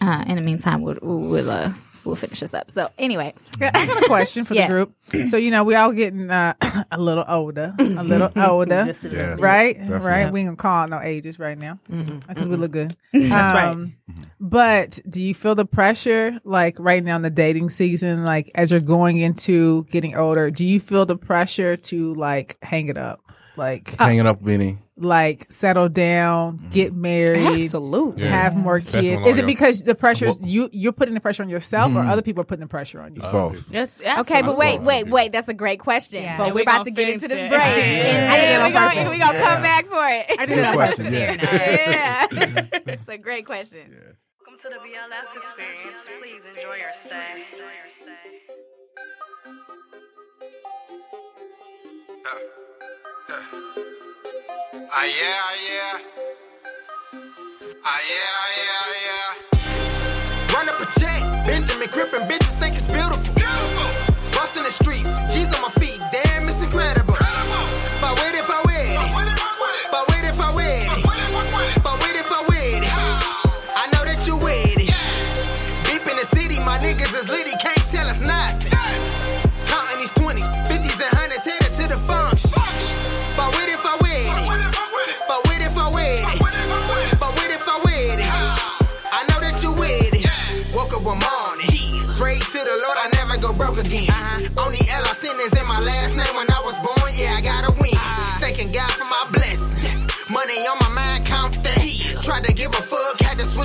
Speaker 4: uh, in the meantime, we'll we'll uh, we'll finish this up. So anyway,
Speaker 8: I got a question for
Speaker 4: Yeah.
Speaker 8: the group. So you know, we all getting uh, a little older, a little older,
Speaker 5: Yeah.
Speaker 8: right?
Speaker 5: Definitely.
Speaker 8: Right. We ain't gonna call out no ages right now because we look good.
Speaker 9: That's right.
Speaker 8: Um, But do you feel the pressure, like right now in the dating season, like as you're going into getting older? Do you feel the pressure to like hang it up, like uh,
Speaker 5: Hanging up, Beanie.
Speaker 8: like settle down, mm-hmm. get married?
Speaker 9: Absolutely.
Speaker 7: Yeah.
Speaker 8: Have more kids.
Speaker 7: when
Speaker 8: Is
Speaker 7: all
Speaker 8: it because the pressure is you you're putting the pressure on yourself, or mm-hmm. other people are putting the pressure on you?
Speaker 5: It's both.
Speaker 9: Yes,
Speaker 4: Okay, but wait, wait, wait. That's a great question.
Speaker 6: Yeah.
Speaker 4: But
Speaker 9: And
Speaker 4: we're about
Speaker 9: gonna
Speaker 4: get into this
Speaker 9: it.
Speaker 4: break.
Speaker 9: Yeah.
Speaker 4: And,
Speaker 8: I did
Speaker 4: and
Speaker 8: on
Speaker 4: we gonna,
Speaker 8: purpose.
Speaker 4: we gonna
Speaker 5: Yeah.
Speaker 4: come back for it.
Speaker 8: I
Speaker 5: Good question.
Speaker 8: purpose.
Speaker 5: Yeah.
Speaker 4: yeah. it's a great question.
Speaker 10: Welcome to the BLS experience. Please enjoy your stay.
Speaker 2: Ah yeah, ah yeah. Ah yeah, ah yeah, ah yeah. Run up a check, Benjamin Crippin, bitches think it's beautiful. Beautiful.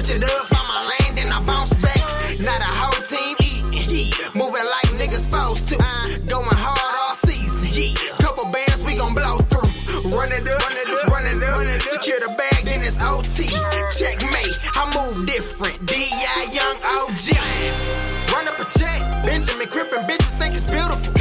Speaker 2: Switch it up, find my lane, then I bounced back. Not a whole team eating, moving like niggas supposed to. Going hard all season, couple bands we gon' blow through. Run it up, run it up, run it up. Secure the bag, then it's OT. Checkmate, I move different. D.I. Young OG. Run up a check, Benjamin Crippin, bitches think it's. Beautiful.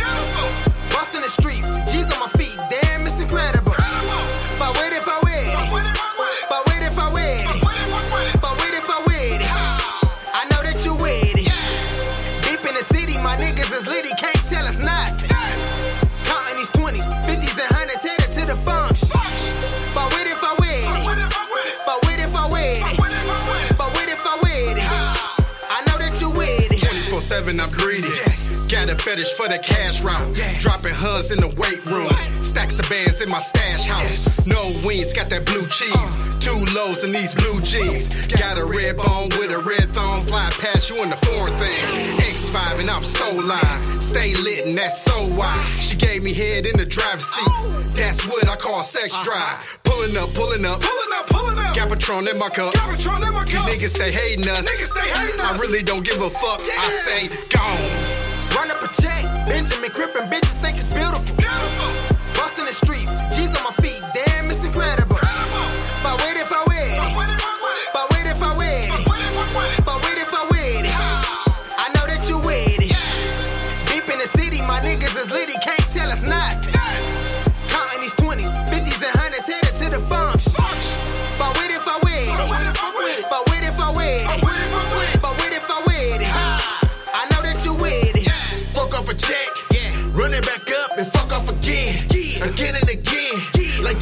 Speaker 11: Fetish for the cash route. Dropping huns in the weight room. Stacks of bands in my stash house. No wings, got that blue cheese. Two lows in these blue jeans. Got a red bone with a red thong. Fly past you in the foreign thing. X5 and I'm so live. Stay lit and that's so why. She gave me head in the driver's seat. That's what I call sex drive. Pulling up, pulling up. Pulling up, pulling up. Got Patron in my cup. Got Patron in my cup. You niggas stay hating us. Niggas stay hating us. I really don't give a fuck. I say, gone.
Speaker 12: Run up a check, Benjamin Crippin, bitches think it's beautiful. Beautiful. Bustin' the streets, G's on my feet, damn, it's incredible. But wait if I wait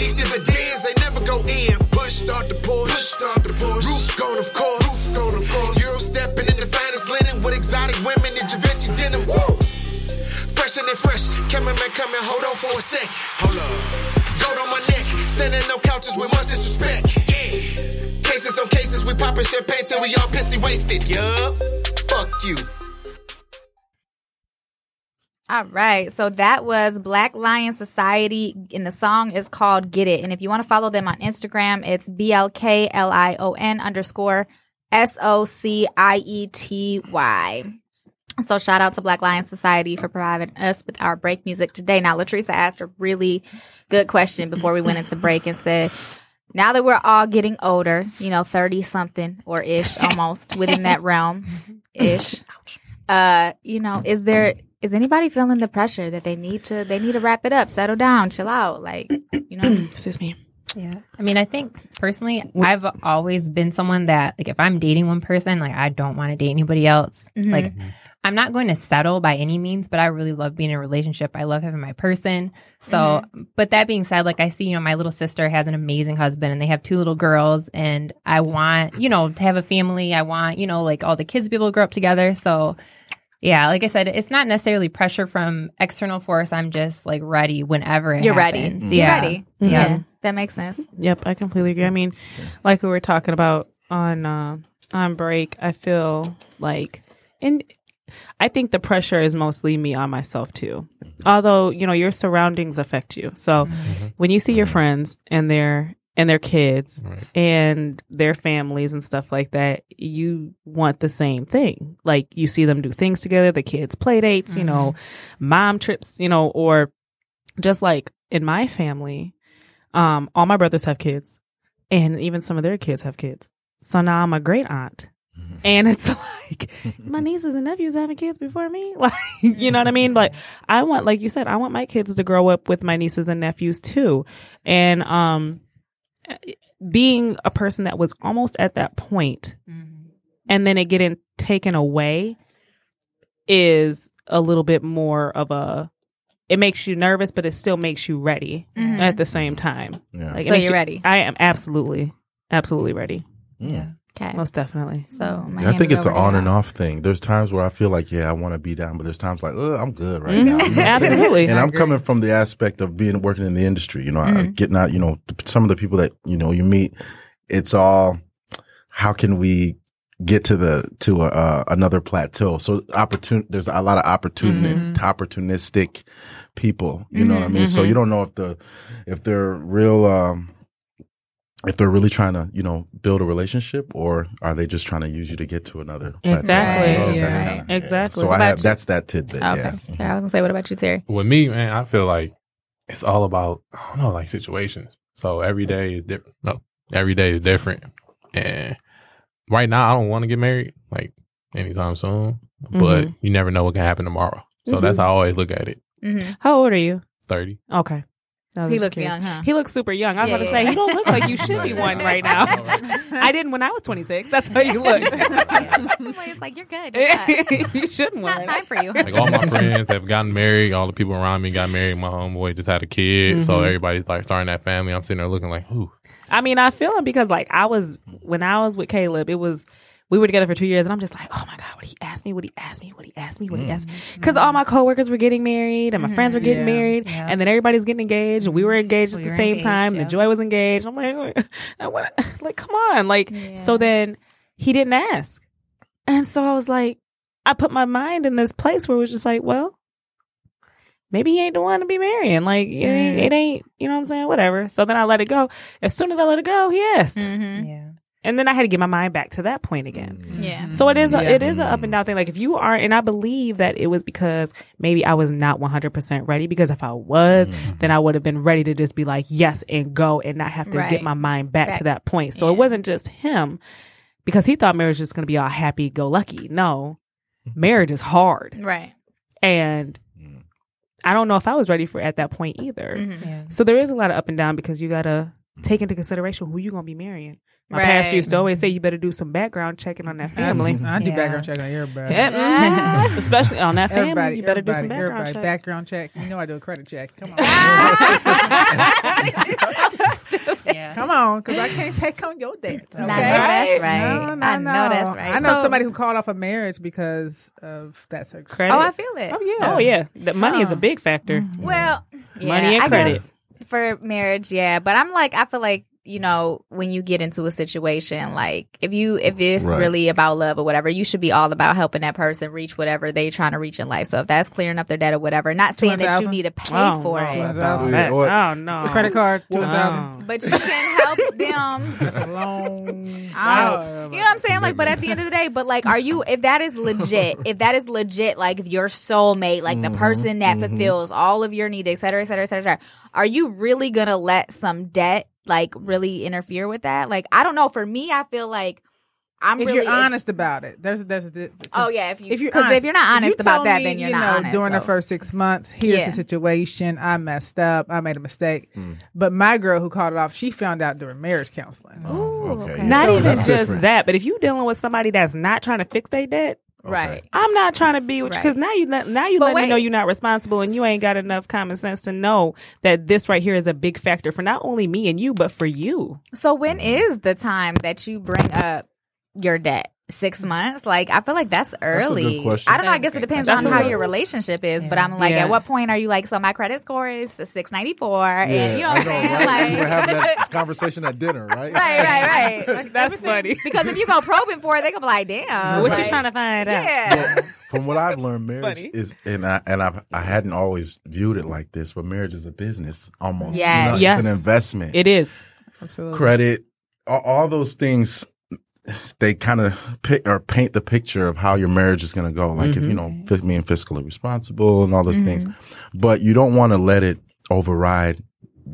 Speaker 12: these
Speaker 11: dividends, they never go in. Push, start the push. start the push. Roof gone, of course. Roof gone, of course. Euro stepping in the finest linen with exotic women in Givenchy denim. Woo! Fresher than fresh. Cameraman coming, hold on for a sec. Hold up. Gold on my neck. Standing on couches with much disrespect. Yeah. Cases on cases, we popping champagne till we all pissy wasted. Yup. Fuck you.
Speaker 4: All right. So that was Black Lion Society, and the song is called Get It. And if you want to follow them on Instagram, it's B L K L I O N underscore S O C I E T Y. So shout out to Black Lion Society for providing us with our break music today. Now, Latrice asked a really good question before we went into break and said, now that we're all getting older, you know, 30 something or ish almost within that realm ish, uh, you know, is there, is anybody feeling the pressure that they need to, they need to wrap it up, settle down, chill out? Like, you know,
Speaker 9: excuse me.
Speaker 6: Yeah. I mean, I think personally, I've always been someone that, like, if I'm dating one person, like, I don't want to date anybody else.
Speaker 4: Mhm.
Speaker 6: Like, I'm not going to settle by any means, but I really love being in a relationship. I love having my person. So, but that being said, like, I see, you know, my little sister has an amazing husband and they have two little girls, and I want, you know, to have a family. I want, you know, like all the kids to be able to grow up together. So, yeah, like I said, it's not necessarily pressure from external force. I'm just like ready whenever it
Speaker 4: you're ready.
Speaker 6: happens.
Speaker 4: You're
Speaker 6: Yeah.
Speaker 4: ready.
Speaker 6: Yeah.
Speaker 4: Yeah. That makes sense.
Speaker 9: Yep, I completely agree. I mean, like we were talking about on uh, on break, I feel like, and I think the pressure is mostly me on myself too. Although you know your surroundings affect you, so when you see your friends and their and their kids and their families and stuff like that, you want the same thing. Like you see them do things together, the kids play dates, you know, mom trips, you know, or just like in my family, um, all my brothers have kids and even some of their kids have kids. So now I'm a great aunt. And it's like my nieces and nephews having kids before me. Like, you know what I mean? But I want, like you said, I want my kids to grow up with my nieces and nephews too. And, um, being a person that was almost at that point and then it getting taken away is a little bit more of a it makes you nervous but it still makes you ready
Speaker 4: Mhm.
Speaker 9: at the same time
Speaker 5: Yeah.
Speaker 9: it
Speaker 4: So you're
Speaker 9: you-
Speaker 4: ready.
Speaker 9: i am absolutely absolutely ready
Speaker 5: Yeah.
Speaker 4: Okay.
Speaker 9: most definitely
Speaker 4: So my
Speaker 5: I think it's an on
Speaker 4: there.
Speaker 5: and off thing. There's times where I feel like, yeah, I want to be down, but there's times like, oh, I'm good right now. You know what I'm saying?
Speaker 9: Absolutely.
Speaker 5: And
Speaker 9: I
Speaker 5: I'm coming from the aspect of being working in the industry. You know, I,
Speaker 9: Mhm.
Speaker 5: getting out. You know, some of the people that you know you meet, it's all how can we get to the to a, uh, another plateau. So opportun There's a lot of opportunity
Speaker 9: Mhm.
Speaker 5: opportunistic people. You know what I mean? So
Speaker 9: Mhm.
Speaker 5: you don't know if the if they're real. um if they're really trying to, you know, build a relationship, or are they just trying to use you to get to another? plateau?
Speaker 9: Exactly.
Speaker 5: So that's
Speaker 9: Yeah.
Speaker 5: kinda- yeah.
Speaker 9: Exactly.
Speaker 5: So
Speaker 9: What
Speaker 5: I have
Speaker 9: you?
Speaker 5: that's that tidbit.
Speaker 4: Okay.
Speaker 5: Yeah.
Speaker 4: Okay, I was gonna say, what about you, Terry?
Speaker 7: With me, man, I feel like it's all about I don't know, like situations. So every day is different. No, every day is different. And right now, I don't want to get married like anytime soon, but
Speaker 9: Mhm.
Speaker 7: you never know what can happen tomorrow. So that's
Speaker 9: Mhm.
Speaker 7: how I always look at it.
Speaker 4: Mm-hmm.
Speaker 9: how old are you
Speaker 7: Thirty.
Speaker 9: okay I was
Speaker 4: He looks
Speaker 9: curious.
Speaker 4: young, huh?
Speaker 9: He looks super young. I was
Speaker 4: Yeah,
Speaker 9: about to
Speaker 4: yeah.
Speaker 9: say, he don't look like you should be one right now. I didn't when I was 26. That's how you look.
Speaker 4: it's like you're good. You're
Speaker 9: you shouldn't
Speaker 4: It's not time for you.
Speaker 7: Like all my friends have gotten married. All the people around me got married. My homeboy just had a kid. So
Speaker 9: Mhm.
Speaker 7: everybody's like starting that family. I'm sitting there looking like, ooh.
Speaker 9: I mean, I feel him because like I was when I was with Caleb, it was we were together for two years, and I'm just like, oh my god, what he asked me, what he asked me, what he asked me, what he asked me, because all my coworkers were getting married and my friends were getting
Speaker 8: Yeah.
Speaker 9: married,
Speaker 6: Yeah.
Speaker 9: and then everybody's getting engaged, and we were engaged
Speaker 6: We
Speaker 9: at the same
Speaker 6: engaged,
Speaker 9: time.
Speaker 6: yeah.
Speaker 9: And Joy was engaged. I'm like, I wanna, like, come on, like. So then he didn't ask, and so I was like, I put my mind in this place where it was just like, well. Maybe he ain't the one to be marrying. Like it ain't,
Speaker 6: Mm.
Speaker 9: it ain't, you know what I'm saying? Whatever. So then I let it go. As soon as I let it go, he asked,
Speaker 4: Mm-hmm.
Speaker 6: Yeah.
Speaker 9: And then I had to get my mind back to that point again. Mm.
Speaker 4: Yeah.
Speaker 9: So it is a,
Speaker 8: Yeah.
Speaker 9: it is an up and down thing. Like if you aren't, and I believe that it was because maybe I was not 100% ready. Because if I was, mm. then I would have been ready to just be like yes and go and not have to
Speaker 4: Right.
Speaker 9: get my mind back,
Speaker 4: Back-
Speaker 9: to that point. So
Speaker 4: yeah.
Speaker 9: it wasn't just him because he thought marriage was going to be all happy go lucky. No, marriage is hard,
Speaker 4: Right.
Speaker 9: and mm. I don't know if I was ready for it at that point either.
Speaker 4: Mhm.
Speaker 6: Yeah.
Speaker 9: So there is a lot of up and down because you gotta Mm-hmm. take into consideration who you're gonna be marrying. My
Speaker 4: Right.
Speaker 9: pastor used to always say you better do some background checking on that family.
Speaker 8: I do
Speaker 6: Yeah.
Speaker 8: background check on everybody.
Speaker 9: Yeah, Especially on that family,
Speaker 8: Everybody,
Speaker 9: you better do some background
Speaker 8: everybody.
Speaker 9: checks.
Speaker 8: Background check. You know I do a credit check. Come on.
Speaker 6: Yeah.
Speaker 8: Come on, because I can't take on your debt. Okay?
Speaker 4: I know that's right.
Speaker 8: No, no,
Speaker 4: I know
Speaker 8: no.
Speaker 4: that's right.
Speaker 8: I know
Speaker 4: So-
Speaker 8: somebody who called off a marriage because of that circumstance.
Speaker 9: Credit.
Speaker 4: Oh, I feel it.
Speaker 8: Oh yeah.
Speaker 9: Oh yeah, the money is a oh. big factor. Mm-hmm.
Speaker 4: Well, yeah,
Speaker 9: Money and
Speaker 4: I
Speaker 9: credit.
Speaker 4: guess for marriage, yeah. But I'm like, I feel like you know, when you get into a situation, like if you if it's
Speaker 5: Right.
Speaker 4: really about love or whatever, you should be all about helping that person reach whatever they're trying to reach in life. So if that's clearing up their debt or whatever, not saying that you need to pay
Speaker 9: Oh,
Speaker 4: for
Speaker 9: no,
Speaker 4: it,
Speaker 9: no,
Speaker 5: Yeah,
Speaker 9: oh no,
Speaker 8: Credit card, two
Speaker 9: Oh.
Speaker 8: thousand.
Speaker 4: but you can help them.
Speaker 8: That's a long.
Speaker 4: I don't- you know what I'm saying? Like, but at the end of the day, but like, are you, if that is legit, if that is legit, like your soulmate, like the mm-hmm, person that mm-hmm. fulfills all of your needs, et cetera, et cetera, et cetera, et cetera, are you really gonna let some debt, like, really interfere with that? Like, I don't know. For me, I feel like I'm
Speaker 8: If
Speaker 4: really.
Speaker 8: you're honest about it, there's there's a.
Speaker 4: Oh, yeah, if you-
Speaker 8: if you're
Speaker 4: 'cause if you're not honest
Speaker 8: you
Speaker 4: about that,
Speaker 8: me,
Speaker 4: then you're
Speaker 8: you
Speaker 4: not
Speaker 8: know,
Speaker 4: honest,
Speaker 8: During the first six months, here's
Speaker 4: Yeah.
Speaker 8: the situation. I messed up. I made a mistake. Hmm. But my girl who called it off, she found out during marriage counseling.
Speaker 5: Oh, okay.
Speaker 9: Not
Speaker 5: So
Speaker 9: even just
Speaker 5: different.
Speaker 9: that, but if you're dealing with somebody that's not trying to fix their debt,
Speaker 4: right.
Speaker 9: I'm not trying to be with you because now you let- now you
Speaker 4: But
Speaker 9: let me know you're not responsible and you ain't got enough common sense to know that this right here is a big factor for not only me and you but for you.
Speaker 4: So when is the time that you bring up your debt? Six months? Like I feel like that's early.
Speaker 5: question.
Speaker 4: I don't know. I guess it depends
Speaker 9: question.
Speaker 4: on how your relationship is. But I'm like,
Speaker 9: Yeah.
Speaker 4: at what point are you like? So my credit score is six ninety four, and you know
Speaker 5: I
Speaker 4: what I'm saying?
Speaker 5: right?
Speaker 4: Like,
Speaker 5: we were having that conversation at dinner, right?
Speaker 4: right, right, right.
Speaker 9: That's funny.
Speaker 4: because if you go probing for it, they gonna be like, damn.
Speaker 9: What
Speaker 4: like,
Speaker 9: you trying to find out?
Speaker 4: Yeah.
Speaker 5: From what I've learned, marriage is, and I and I I hadn't always viewed it like this, but marriage is a business almost. You know,
Speaker 9: Yes.
Speaker 5: it's an investment.
Speaker 9: It is.
Speaker 8: Absolutely.
Speaker 5: Credit, all, all those things. They kind of pick or paint the picture of how your marriage is going to go. Like if you mm-hmm. know, fi- being fiscally responsible and all those things, mm-hmm. but you don't want to let it override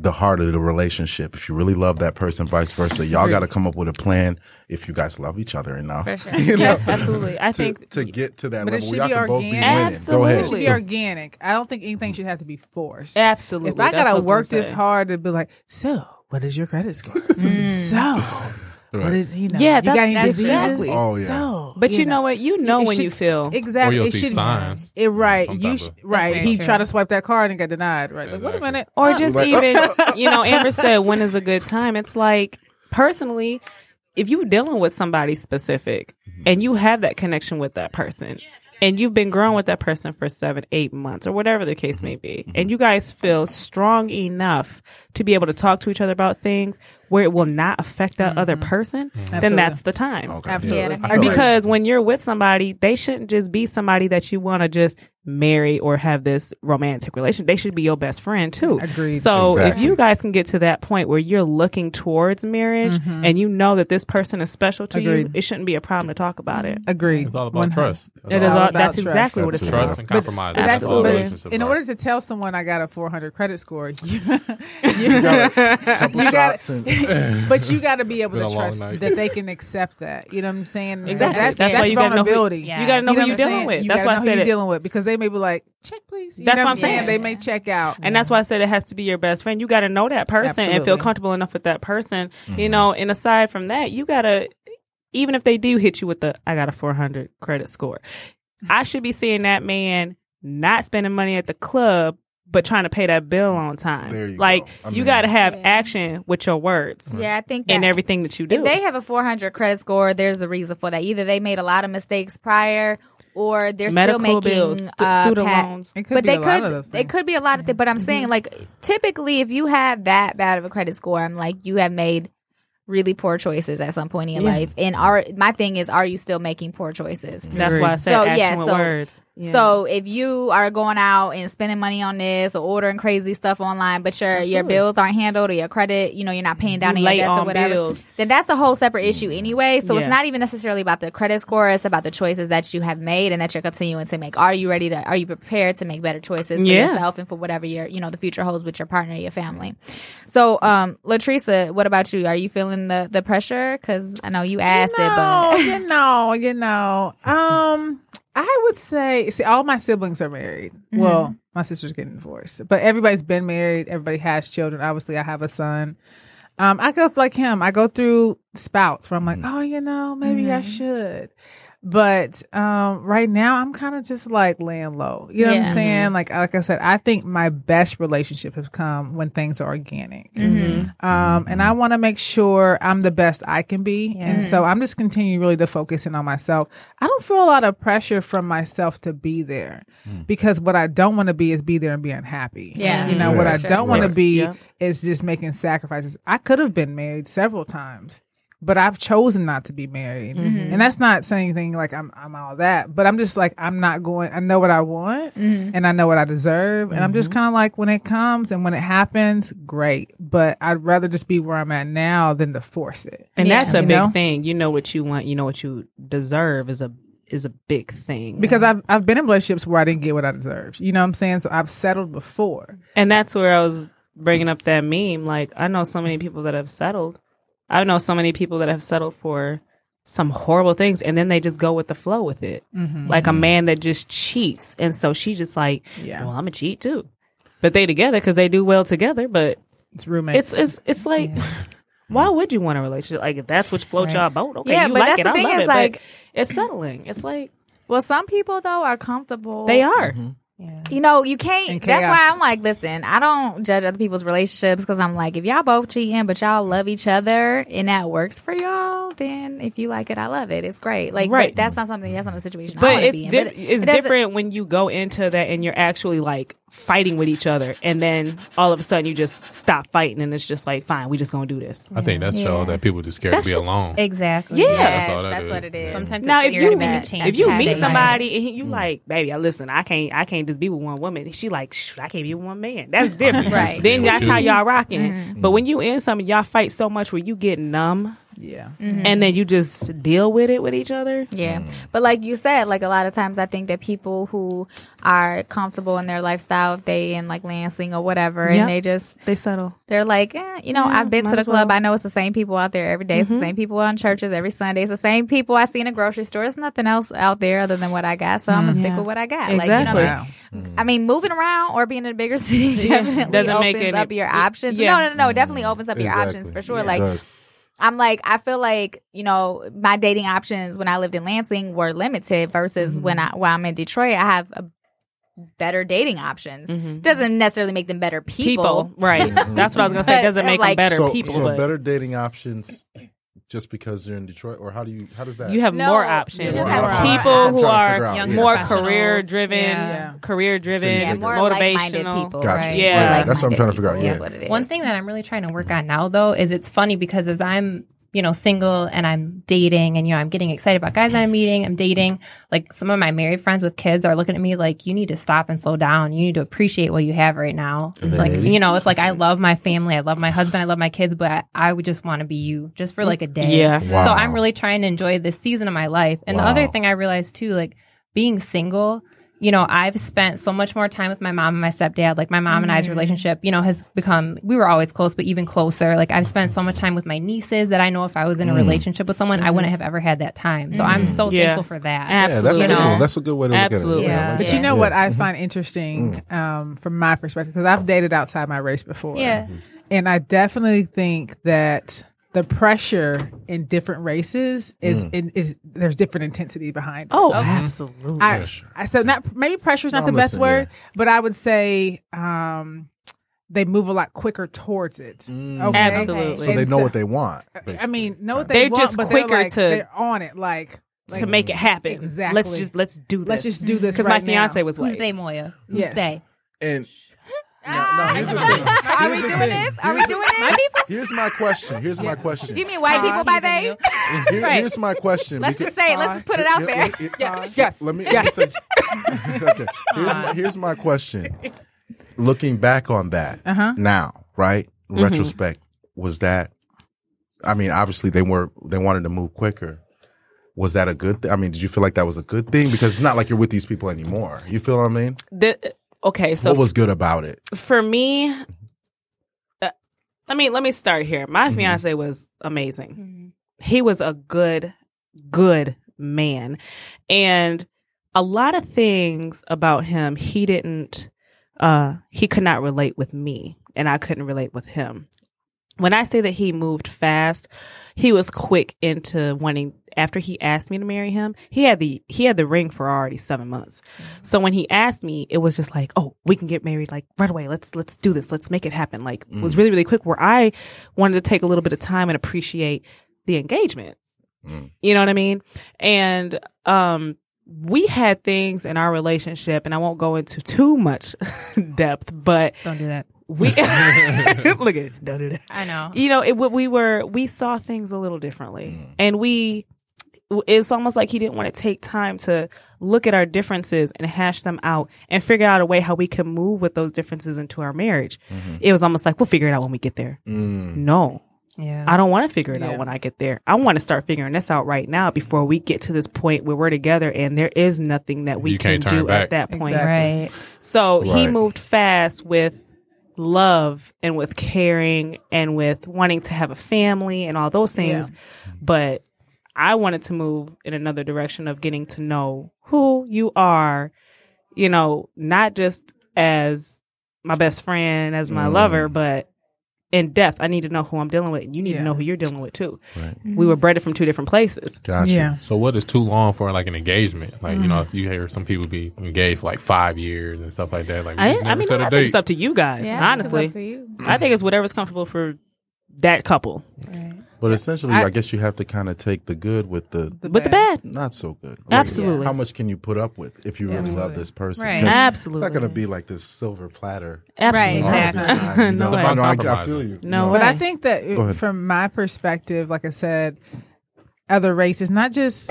Speaker 5: the heart of the relationship. If you really love that person, vice versa, y'all got to come up with a plan. If you guys love each other enough,
Speaker 4: For sure.
Speaker 5: you know,
Speaker 9: Yeah, absolutely. I
Speaker 5: to,
Speaker 9: think
Speaker 5: to get to that
Speaker 8: But
Speaker 5: level,
Speaker 8: should
Speaker 5: y'all can both be
Speaker 8: organic.
Speaker 5: winning. Go
Speaker 8: It should be organic. I don't think anything should have to be forced.
Speaker 9: absolutely.
Speaker 8: If I
Speaker 9: That's what
Speaker 8: gotta work this
Speaker 9: say.
Speaker 8: hard to be like, so what is your credit score? So mm. What
Speaker 5: Right.
Speaker 8: is you know?
Speaker 9: Yeah,
Speaker 8: you
Speaker 9: that's-
Speaker 8: any
Speaker 9: that's exactly.
Speaker 5: Oh, yeah.
Speaker 8: So,
Speaker 9: But you know what? You know
Speaker 8: It
Speaker 9: when
Speaker 8: should-
Speaker 9: you feel
Speaker 8: exactly.
Speaker 7: Or you'll
Speaker 8: it
Speaker 7: see
Speaker 8: should-
Speaker 7: signs.
Speaker 8: It right. You sh-
Speaker 7: of-
Speaker 8: right. He
Speaker 6: true.
Speaker 8: tried to swipe that card and got denied. Right. Like, wait a minute.
Speaker 9: or just
Speaker 5: Like-
Speaker 9: even you know amber said when is a good time it's like personally if you're dealing with somebody specific mm-hmm. and you have that connection with that person and you've been growing with that person for seven eight months or whatever the case mm-hmm. may be and mm-hmm. you guys feel strong enough to be able to talk to each other about things where it will not affect that other mm-hmm. person mm-hmm. then
Speaker 8: Absolutely.
Speaker 9: that's the time
Speaker 5: Okay.
Speaker 8: Absolutely.
Speaker 4: Yeah,
Speaker 9: because when you're with somebody, they shouldn't just be somebody that you want to just marry or have this romantic relation. They should be your best friend too.
Speaker 8: Agreed.
Speaker 9: So if you guys can get to that point where you're looking towards marriage mm-hmm. and you know that this person is special to you, it shouldn't be a problem to talk about it.
Speaker 8: agreed.
Speaker 7: It's all about
Speaker 8: One-
Speaker 7: trust.
Speaker 9: It is
Speaker 8: all
Speaker 9: all,
Speaker 8: about
Speaker 9: that's
Speaker 8: trust.
Speaker 9: exactly what it's
Speaker 5: Absolutely.
Speaker 9: about.
Speaker 7: Trust and compromise.
Speaker 8: But that's
Speaker 7: That's all
Speaker 8: but in order to tell someone I got a 400 credit score, you,
Speaker 5: You got a couple
Speaker 8: You got-
Speaker 5: shots and
Speaker 8: but you got to be able to trust that they can accept that. You know what I'm saying?
Speaker 9: Exactly.
Speaker 8: That's,
Speaker 9: That's
Speaker 8: that's,
Speaker 9: why you gotta know who-
Speaker 8: vulnerability.
Speaker 6: Yeah.
Speaker 9: You got to know
Speaker 8: You
Speaker 9: who you're dealing
Speaker 8: saying?
Speaker 9: with.
Speaker 8: You
Speaker 9: That's why I said
Speaker 8: you're dealing with because they may be like, check please. You
Speaker 9: That's
Speaker 8: know
Speaker 9: what
Speaker 8: what
Speaker 9: I'm
Speaker 8: I'm saying.
Speaker 9: saying.
Speaker 8: They may check out.
Speaker 9: And that's why I said it has to be your best friend. You got to know that person and feel comfortable enough with that person, you know. And aside from that, you got to, even if they do hit you with the, I got a 400 credit score, I should be seeing that man not spending money at the club, but trying to pay that bill on time.
Speaker 5: There you
Speaker 9: like
Speaker 5: go.
Speaker 9: You got to have action with your words
Speaker 4: Yeah, I think
Speaker 9: in everything that you do.
Speaker 4: If they have a 400 credit score, there's a reason for that. Either they made a lot of mistakes prior, or they're
Speaker 9: Medical
Speaker 4: still making
Speaker 9: bills, stu-
Speaker 4: uh,
Speaker 9: student
Speaker 4: pa-
Speaker 9: loans.
Speaker 4: But they could.
Speaker 8: of
Speaker 4: It could be a lot of things. But I'm saying, like, typically, if you have that bad of a credit score, I'm like, you have made really poor choices at some point in your
Speaker 9: Yeah.
Speaker 4: life. And are my thing is, are you still making poor choices?
Speaker 9: That's why I said
Speaker 4: so
Speaker 9: action
Speaker 4: yeah,
Speaker 9: with
Speaker 4: so
Speaker 9: words. Yeah.
Speaker 4: so if you are going out and spending money on this or ordering crazy stuff online, but your your bills aren't handled or your credit, you know, you're not paying down
Speaker 9: You
Speaker 4: your debts or whatever,
Speaker 9: bills.
Speaker 4: then that's a whole separate issue anyway. So
Speaker 9: Yeah.
Speaker 4: it's not even necessarily about the credit score; it's about the choices that you have made and that you're continuing to make. Are you ready to? Are you prepared to make better choices for
Speaker 9: Yeah.
Speaker 4: yourself and for whatever your you know the future holds with your partner, your family? So, um, Latrice, what about you? Are you feeling the the pressure? Because I know you asked
Speaker 8: no,
Speaker 4: it, but
Speaker 8: you know, you know. Um, I would say, see, all my siblings are married.
Speaker 4: Mm-hmm.
Speaker 8: Well, my sister's getting divorced, but everybody's been married. Everybody has children. Obviously, I have a son. Um, I go like him. I go through spouts where I'm like, oh, you know, maybe I
Speaker 4: Mm-hmm.
Speaker 8: should. But um, right now, I'm kind of just like laying low. You know what I'm saying? Like, like I said, I think my best relationship has come when things are organic.
Speaker 4: Mm-hmm.
Speaker 8: Um, and I want to make sure I'm the best I can be. And so I'm just continuing really to focus in on myself. I don't feel a lot of pressure from myself to be there because what I don't want to be is be there and be unhappy.
Speaker 4: Yeah.
Speaker 8: You know,
Speaker 5: Yeah.
Speaker 8: what I
Speaker 4: Sure.
Speaker 8: don't want
Speaker 5: Right.
Speaker 8: to be
Speaker 9: Yeah.
Speaker 8: is just making sacrifices. I could have been married several times. But I've chosen not to be married, mm-hmm. Mm-hmm. and that's not saying anything like I'm I'm all that. But I'm just like I'm not going. I know what I want, mm-hmm. and I know what I deserve, and I'm just kind of like when it comes and when it happens, great. But I'd rather just be where I'm at now than to force it.
Speaker 9: and
Speaker 4: Yeah.
Speaker 9: that's a
Speaker 8: You
Speaker 9: big
Speaker 8: know?
Speaker 9: thing. You know what you want. You know what you deserve is a is a big thing
Speaker 8: Because I've I've been in relationships where I didn't get what I deserved. You know what I'm saying? So I've settled before.
Speaker 9: And that's where I was bringing up that meme. Like, I know so many people that have settled. I know so many people that have settled for some horrible things and then they just go with the flow with it. Mm-hmm. Like a man that just cheats. And so she just like,
Speaker 8: Yeah.
Speaker 9: well, I'm a cheat too. But they together because they do well together. But
Speaker 8: It's roommates.
Speaker 9: it's it's it's like, why would you want a relationship? Like, if that's what floats y'all boat, okay,
Speaker 4: Yeah,
Speaker 9: you
Speaker 4: but
Speaker 9: like
Speaker 4: that's
Speaker 9: it,
Speaker 4: the
Speaker 9: I
Speaker 4: thing
Speaker 9: love
Speaker 4: is,
Speaker 9: it.
Speaker 4: like-
Speaker 9: but it's settling. It's like,
Speaker 4: well, some people though are comfortable.
Speaker 9: they are. Mm-hmm.
Speaker 4: You know, you can't. That's why I'm like, listen, I don't judge other people's relationships because I'm like, if y'all both cheating, but y'all love each other and that works for y'all, then if you like it, I love it. It's great. Like,
Speaker 9: Right.
Speaker 4: but that's not something. That's not a situation. I
Speaker 9: But it's
Speaker 4: be in.
Speaker 9: di-
Speaker 4: But it-
Speaker 9: it's
Speaker 4: it
Speaker 9: different when you go into that and you're actually like fighting with each other, and then all of a sudden you just stop fighting, and it's just like, fine, we just gonna do this.
Speaker 7: I think that
Speaker 4: Yeah.
Speaker 7: shows that people just scared
Speaker 9: That's
Speaker 7: to be alone.
Speaker 6: Exactly.
Speaker 9: Yeah.
Speaker 4: Yes,
Speaker 7: That's all that
Speaker 4: that's what it is.
Speaker 6: Sometimes
Speaker 9: Now,
Speaker 6: it's
Speaker 9: if
Speaker 6: scary
Speaker 9: you
Speaker 6: to make
Speaker 9: if you meet somebody and he- you mm. like, baby, I listen, I can't, I can't just be with one woman. She like, Shh, I can't be with one man. That's different,
Speaker 4: Right.
Speaker 9: Then that's
Speaker 7: with
Speaker 9: how
Speaker 7: you.
Speaker 9: y'all rocking. Mm-hmm. But when you in something, y'all fight so much where you get numb,
Speaker 8: yeah.
Speaker 9: and then you just deal with it with each other.
Speaker 4: Yeah. But like you said, like a lot of times I think that people who are comfortable in their lifestyle, if they in like Lansing or whatever,
Speaker 9: Yep.
Speaker 4: and they just
Speaker 9: They settle.
Speaker 4: they're like, eh, you know,
Speaker 9: Yeah,
Speaker 4: I've been to the club.
Speaker 9: well. Mm-hmm.
Speaker 4: I know it's the same people out there every day. It's the same people on churches every Sunday. It's the same people I see in a grocery store. It's nothing else out there other than what I got. So I'm gonna stick
Speaker 9: Mm-hmm. Yeah.
Speaker 4: with what I got. Like you know,
Speaker 9: Exactly.
Speaker 4: what I mean? I mean, moving around or being in a bigger city definitely
Speaker 9: Doesn't make
Speaker 4: opens
Speaker 9: any-
Speaker 4: up your
Speaker 9: it-
Speaker 4: options.
Speaker 9: yeah.
Speaker 4: No, no, no, no. It definitely opens up your options for sure.
Speaker 5: Yeah, it
Speaker 4: like
Speaker 5: does.
Speaker 4: I'm like, I feel like, you know, my dating options when I lived in Lansing were limited versus
Speaker 9: Mm-hmm.
Speaker 4: when I when I'm in Detroit, I have a better dating options. Doesn't necessarily make them better people.
Speaker 9: Mm-hmm. People, right? That's what I was gonna say. Doesn't make
Speaker 4: like-
Speaker 9: them better
Speaker 5: so,
Speaker 9: people,
Speaker 5: so
Speaker 9: but
Speaker 5: better dating options just because you're in Detroit, or how do you how does that?
Speaker 9: you have
Speaker 4: No,
Speaker 9: more
Speaker 4: you
Speaker 9: options.
Speaker 4: just
Speaker 8: have more
Speaker 9: people
Speaker 8: options.
Speaker 9: who
Speaker 5: I'm trying to
Speaker 9: are
Speaker 5: out,
Speaker 6: Young
Speaker 5: yeah.
Speaker 9: more career driven,
Speaker 6: Yeah.
Speaker 9: career driven,
Speaker 4: Yeah, more
Speaker 9: motivational.
Speaker 4: people.
Speaker 5: Gotcha.
Speaker 4: Right?
Speaker 9: Yeah.
Speaker 4: More
Speaker 9: Yeah,
Speaker 5: that's what I'm trying to figure out,
Speaker 4: like-minded
Speaker 5: yeah.
Speaker 4: people is what it is.
Speaker 6: One thing that I'm really trying to work on now, though, is it's funny because as I'm, you know, single and I'm dating and, you know, I'm getting excited about guys that I'm meeting, I'm dating, like some of my married friends with kids are looking at me like, you need to stop and slow down. You need to appreciate what you have right now. Like, you know, it's like, I love my family. I love my husband. I love my kids, but I would just want to be you just for like a day.
Speaker 9: Yeah.
Speaker 5: Wow.
Speaker 6: So I'm really trying to enjoy this season of my life. And the other thing I realized too, like being single, you know, I've spent so much more time with my mom and my stepdad. Like my mom and I's mm-hmm. relationship, you know, has become, we were always close, but even closer. Like I've spent so much time with my nieces that I know if I was in a mm-hmm. relationship with someone, I wouldn't mm-hmm. have ever had that time. So I'm so
Speaker 9: Yeah.
Speaker 6: thankful for that.
Speaker 5: yeah, that's
Speaker 9: Absolutely.
Speaker 6: You
Speaker 5: cool.
Speaker 6: know?
Speaker 5: That's a good way to look
Speaker 9: Absolutely.
Speaker 5: at it.
Speaker 6: Yeah.
Speaker 5: like
Speaker 8: But you know
Speaker 5: Yeah.
Speaker 8: what I find interesting mm. um, from my perspective because I've dated outside my race before.
Speaker 6: Yeah.
Speaker 8: And I definitely think that the pressure in different races is
Speaker 5: Mm.
Speaker 8: in, is there's different intensity behind. it.
Speaker 9: Oh, absolutely.
Speaker 8: I, I so not maybe pressure is not
Speaker 5: No,
Speaker 8: the
Speaker 5: I'm
Speaker 8: best
Speaker 5: listening,
Speaker 8: word, but I would say um they move a lot quicker towards it.
Speaker 5: Mm.
Speaker 8: Okay?
Speaker 9: Absolutely.
Speaker 5: So they
Speaker 8: And
Speaker 5: know what they want.
Speaker 8: I mean, know what they
Speaker 9: They're
Speaker 8: want,
Speaker 9: just
Speaker 8: but they're
Speaker 9: quicker
Speaker 8: like-
Speaker 9: to-
Speaker 8: they're on it. Like,
Speaker 9: to make it happen.
Speaker 8: Exactly.
Speaker 9: Let's just let's do this.
Speaker 8: let's just do this
Speaker 9: because
Speaker 8: right
Speaker 9: my fiance
Speaker 8: now.
Speaker 9: was
Speaker 6: Who's
Speaker 9: white.
Speaker 6: they, Moya? Who's
Speaker 8: Yes.
Speaker 6: they?
Speaker 5: And
Speaker 4: Ah,
Speaker 5: here's the
Speaker 4: come on.
Speaker 5: thing.
Speaker 4: Are we
Speaker 5: the
Speaker 4: doing
Speaker 5: thing.
Speaker 4: this? Are we
Speaker 5: Here's-
Speaker 4: doing this?
Speaker 5: here's my question. Here's my question.
Speaker 4: Do you mean white people by they?
Speaker 5: Here- Here's my question.
Speaker 4: Let's
Speaker 5: because-
Speaker 4: just say it. Let's just put it out
Speaker 5: Here-
Speaker 4: there.
Speaker 5: here-
Speaker 9: Yes. Yes.
Speaker 5: Let me.
Speaker 9: Yes.
Speaker 5: Let me say, okay. Here's my, here's my question. Looking back on that
Speaker 8: Uh-huh.
Speaker 5: now, right?
Speaker 9: Mm-hmm.
Speaker 5: Retrospect, was that? I mean, obviously they were they wanted to move quicker. Was that a good? Th- I mean, did you feel like that was a good thing? Because it's not like you're with these people anymore. You feel what I mean?
Speaker 9: The- okay, so
Speaker 5: what was good about it?
Speaker 9: for me, uh, let me let me start here. My
Speaker 5: Mhm.
Speaker 9: fiance was amazing. He was a good, good man, and a lot of things about him he didn't. Uh, he could not relate with me, and I couldn't relate with him. When I say that he moved fast, he was quick into wanting. After he asked me to marry him, he had the he had the ring for already seven months. So when he asked me, it was just like, "Oh, we can get married like right away. Let's let's do this. Let's make it happen." Like it was really really quick. Where I wanted to take a little bit of time and appreciate the engagement. You know what I mean? And um we had things in our relationship and I won't go into too much depth, but
Speaker 6: Don't do that.
Speaker 9: We look at it, don't do that.
Speaker 6: I know.
Speaker 9: You know, it we were we saw things a little differently. And we it's almost like he didn't want to take time to look at our differences and hash them out and figure out a way how we can move with those differences into our marriage. Mm-hmm. It was almost like we'll figure it out when we get there. Mm. No.
Speaker 6: Yeah.
Speaker 9: I don't want to figure it
Speaker 8: Yeah.
Speaker 9: out when I get there. I want to start figuring this out right now before we get to this point where we're together and there is nothing that we
Speaker 7: You
Speaker 9: can do
Speaker 7: back.
Speaker 9: at that point.
Speaker 8: Exactly.
Speaker 6: Right.
Speaker 9: So he moved fast with love and with caring and with wanting to have a family and all those things. But I wanted to move in another direction of getting to know who you are, you know, not just as my best friend, as my
Speaker 5: Mm.
Speaker 9: lover, but in depth. I need to know who I'm dealing with. You need
Speaker 8: Yeah.
Speaker 9: to know who you're dealing with too.
Speaker 5: Right.
Speaker 9: We were bred from two different places.
Speaker 5: Gotcha.
Speaker 8: Yeah.
Speaker 7: So what is too long for like an engagement? Like you know, if you hear some people be engaged for like five years and stuff like that. Like
Speaker 9: I, I mean,
Speaker 7: set
Speaker 9: I
Speaker 7: a
Speaker 9: think it's up to you guys.
Speaker 4: Yeah,
Speaker 9: honestly,
Speaker 4: it's up to you.
Speaker 9: I think it's whatever's comfortable for that couple
Speaker 5: But essentially, I,
Speaker 8: I-
Speaker 5: guess you have to kind of take the good with the
Speaker 9: with the bad.
Speaker 5: not so good.
Speaker 9: Absolutely.
Speaker 5: How much can you put up with if you really love this person?
Speaker 6: Right.
Speaker 5: Absolutely. It's not going to be like this silver platter.
Speaker 9: Absolutely.
Speaker 4: Right,
Speaker 5: all
Speaker 6: exactly.
Speaker 5: time, you know?
Speaker 9: No way.
Speaker 5: I, I, I feel you.
Speaker 9: No
Speaker 8: But. I think that
Speaker 5: Go ahead.
Speaker 8: from my perspective, like I said, other races, not just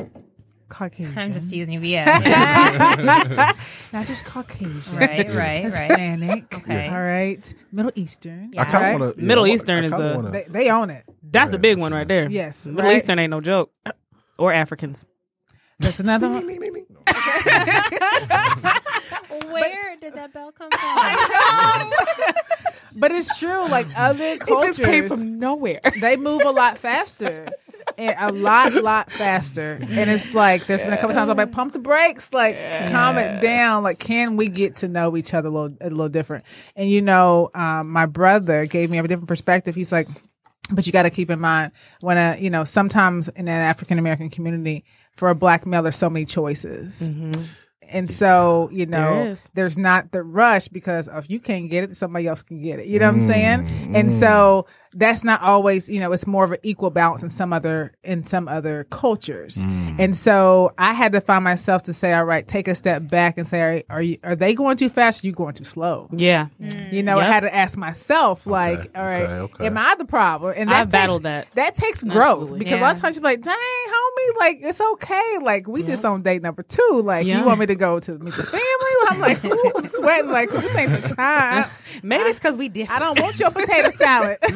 Speaker 8: Caucasian.
Speaker 6: I'm just using you. but Yeah.
Speaker 8: not just Caucasian.
Speaker 6: right. Right. Right.
Speaker 8: Hispanic.
Speaker 6: Okay.
Speaker 8: All right. Middle Eastern.
Speaker 5: I kind of
Speaker 8: Right?
Speaker 5: want to.
Speaker 9: Middle Eastern is a-
Speaker 8: They, they own it.
Speaker 9: That's a big one right there.
Speaker 8: Yes,
Speaker 9: Middle
Speaker 8: right?
Speaker 9: Eastern ain't no joke. Or Africans.
Speaker 8: That's another one.
Speaker 6: Where did that bell come from?
Speaker 8: But it's true. Like other
Speaker 9: It
Speaker 8: cultures,
Speaker 9: just came from nowhere.
Speaker 8: they move a lot faster. A lot, lot faster. And it's like there's been a couple times I'm like, pump the brakes, like calm it down. Like, can we get to know each other a little, a little different? And you know, um, my brother gave me a different perspective. He's like, but you got to keep in mind when a you know sometimes in an African American community for a black male there's so many choices. And so, you know,
Speaker 9: is.
Speaker 8: there's not the rush because if you can't get it, somebody else can get it. You know what I'm saying? And so that's not always, you know, it's more of an equal balance in some other in some other cultures. Mm. And so I had to find myself to say, all right, take a step back and say, are, are you are they going too fast? Or are you going too slow?
Speaker 9: Yeah. Mm.
Speaker 8: You know, I had to ask myself, like, all right,
Speaker 5: okay, okay.
Speaker 8: am I the problem? And
Speaker 9: I've
Speaker 8: takes-
Speaker 9: battled that.
Speaker 8: That takes growth
Speaker 9: Absolutely.
Speaker 8: because a
Speaker 6: Yeah.
Speaker 8: lot of times you're like, dang, homie, like it's okay. Like we just on date number two. Like
Speaker 9: Yeah.
Speaker 8: you want me to go to meet the family? I'm like, ooh, I'm sweating. Like this ain't the time.
Speaker 9: Maybe it's because we different.
Speaker 8: I don't want your potato salad.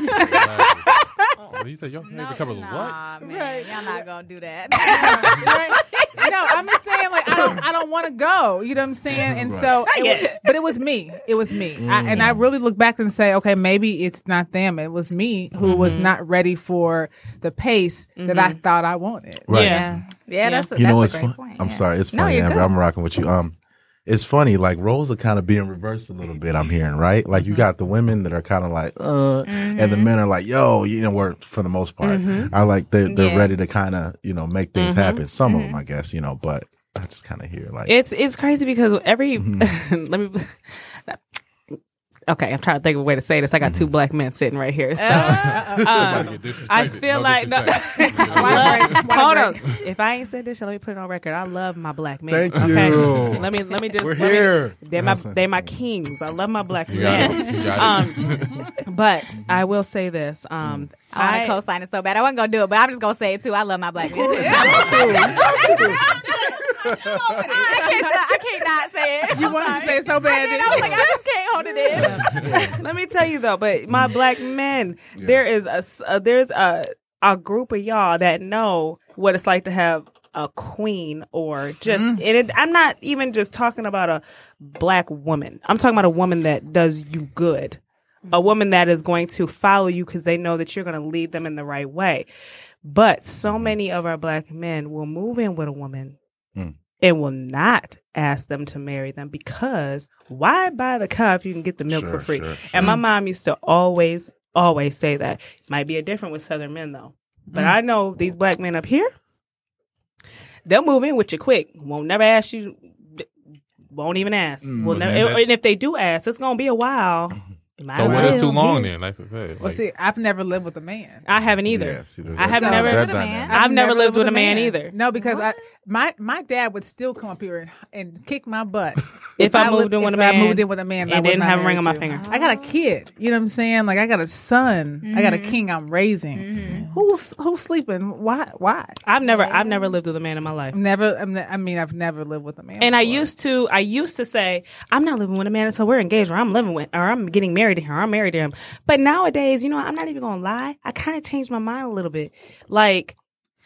Speaker 7: Oh, you said your
Speaker 4: No,
Speaker 7: favorite color was what?
Speaker 4: nah, man, y'all not gonna do that.
Speaker 8: right? No, I'm just saying, like I don't, I don't want to go. You know what I'm saying? And so, it was, but it was me. It was me. I, and I mm. really look back and say, okay, maybe it's not them. It was me who mm-hmm. was not ready for the pace that I mm-hmm. thought I wanted.
Speaker 5: Right.
Speaker 9: Yeah.
Speaker 4: yeah, that's a,
Speaker 5: You
Speaker 4: that's
Speaker 5: know
Speaker 4: a
Speaker 5: what's
Speaker 4: great
Speaker 5: fun?
Speaker 4: point.
Speaker 5: I'm
Speaker 4: yeah.
Speaker 5: sorry, it's funny,
Speaker 4: you're
Speaker 5: Amber.
Speaker 4: good.
Speaker 5: I'm rocking with you. Um, it's funny, like roles are kind of being reversed a little bit. I'm hearing right, like you mm-hmm. got the women that are kind of like, uh, and the mm-hmm. men are like, yo, you know, we're for the most part, mm-hmm. I like they're they're
Speaker 4: Yeah.
Speaker 5: ready to kind of you know make things happen. Some of them, I guess, you know, but I just kind of hear like,
Speaker 9: It's it's crazy because every
Speaker 5: Mm-hmm.
Speaker 9: let me. Okay, I'm trying to think of a way to say this. I got two
Speaker 5: Mm-hmm.
Speaker 9: black men sitting right here, so um. I feel
Speaker 7: No
Speaker 9: like no.
Speaker 7: disrespect.
Speaker 9: Hold on. If I ain't said this, shit, let me put it on record. I love my black men.
Speaker 5: Thank
Speaker 9: okay?
Speaker 5: you.
Speaker 9: Let me let me just
Speaker 5: We're
Speaker 9: let me-
Speaker 5: here.
Speaker 9: they're my they're my kings. I love my black
Speaker 7: You
Speaker 9: men.
Speaker 7: it. You got it.
Speaker 9: Um, but I will say this. Um,
Speaker 4: I want
Speaker 9: I,
Speaker 4: co-sign it so bad. I wasn't gonna do it, but I'm just gonna say it too. I love my black men. I can't. I can't not say it.
Speaker 8: You
Speaker 4: I'm
Speaker 8: wanted to say it so bad,
Speaker 4: I, did. I was like, I just can't hold it in.
Speaker 9: let me tell you though, but my black men, there is a s- uh, there's a a group of y'all that know what it's like to have a queen or just and it, I'm not even just talking about a black woman. I'm talking about a woman that does you good. A woman that is going to follow you because they know that you're going to lead them in the right way. But so many of our black men will move in with a woman
Speaker 5: Mm.
Speaker 9: and will not ask them to marry them because why buy the cow if you can get the milk
Speaker 5: Sure,
Speaker 9: for free?
Speaker 5: sure,
Speaker 9: And my mom used to always, always say that. Might be a different with Southern men though. But I know these black men up here, they'll move in with you quick. Won't never ask you. Won't even ask.
Speaker 5: Mm.
Speaker 9: Will never, and if they do ask, it's gonna be a while. You might
Speaker 7: So
Speaker 9: as
Speaker 7: what is too long then? Like I said,
Speaker 8: Well,
Speaker 7: like,
Speaker 8: see, I've never lived with a man.
Speaker 9: I haven't either.
Speaker 5: Yeah, see,
Speaker 9: I have
Speaker 5: that-
Speaker 9: never-
Speaker 5: that
Speaker 4: With a man.
Speaker 5: dynamic.
Speaker 9: I've never lived with a man either.
Speaker 8: No, because I my my dad would still come up here and, and kick my butt
Speaker 9: If I moved
Speaker 8: lived-
Speaker 9: in with
Speaker 8: if
Speaker 9: a
Speaker 8: I
Speaker 9: man
Speaker 8: moved in with a man, that I
Speaker 9: and didn't have a ring on my
Speaker 8: to.
Speaker 9: finger.
Speaker 8: I got a kid. You know what I'm saying? Like I got a son. I got a mm-hmm. king I'm raising. Mm-hmm. Who's who's sleeping? Why? Why?
Speaker 9: I've never, I've never lived with a man in my life.
Speaker 8: Never. I'm ne- I mean, I've never lived with a man.
Speaker 9: And I used to, I used to say, I'm not living with a man until we're engaged, or I'm living with, or I'm getting married to him, I'm married to him. But nowadays, you know, I'm not even gonna lie. I kind of changed my mind a little bit. Like,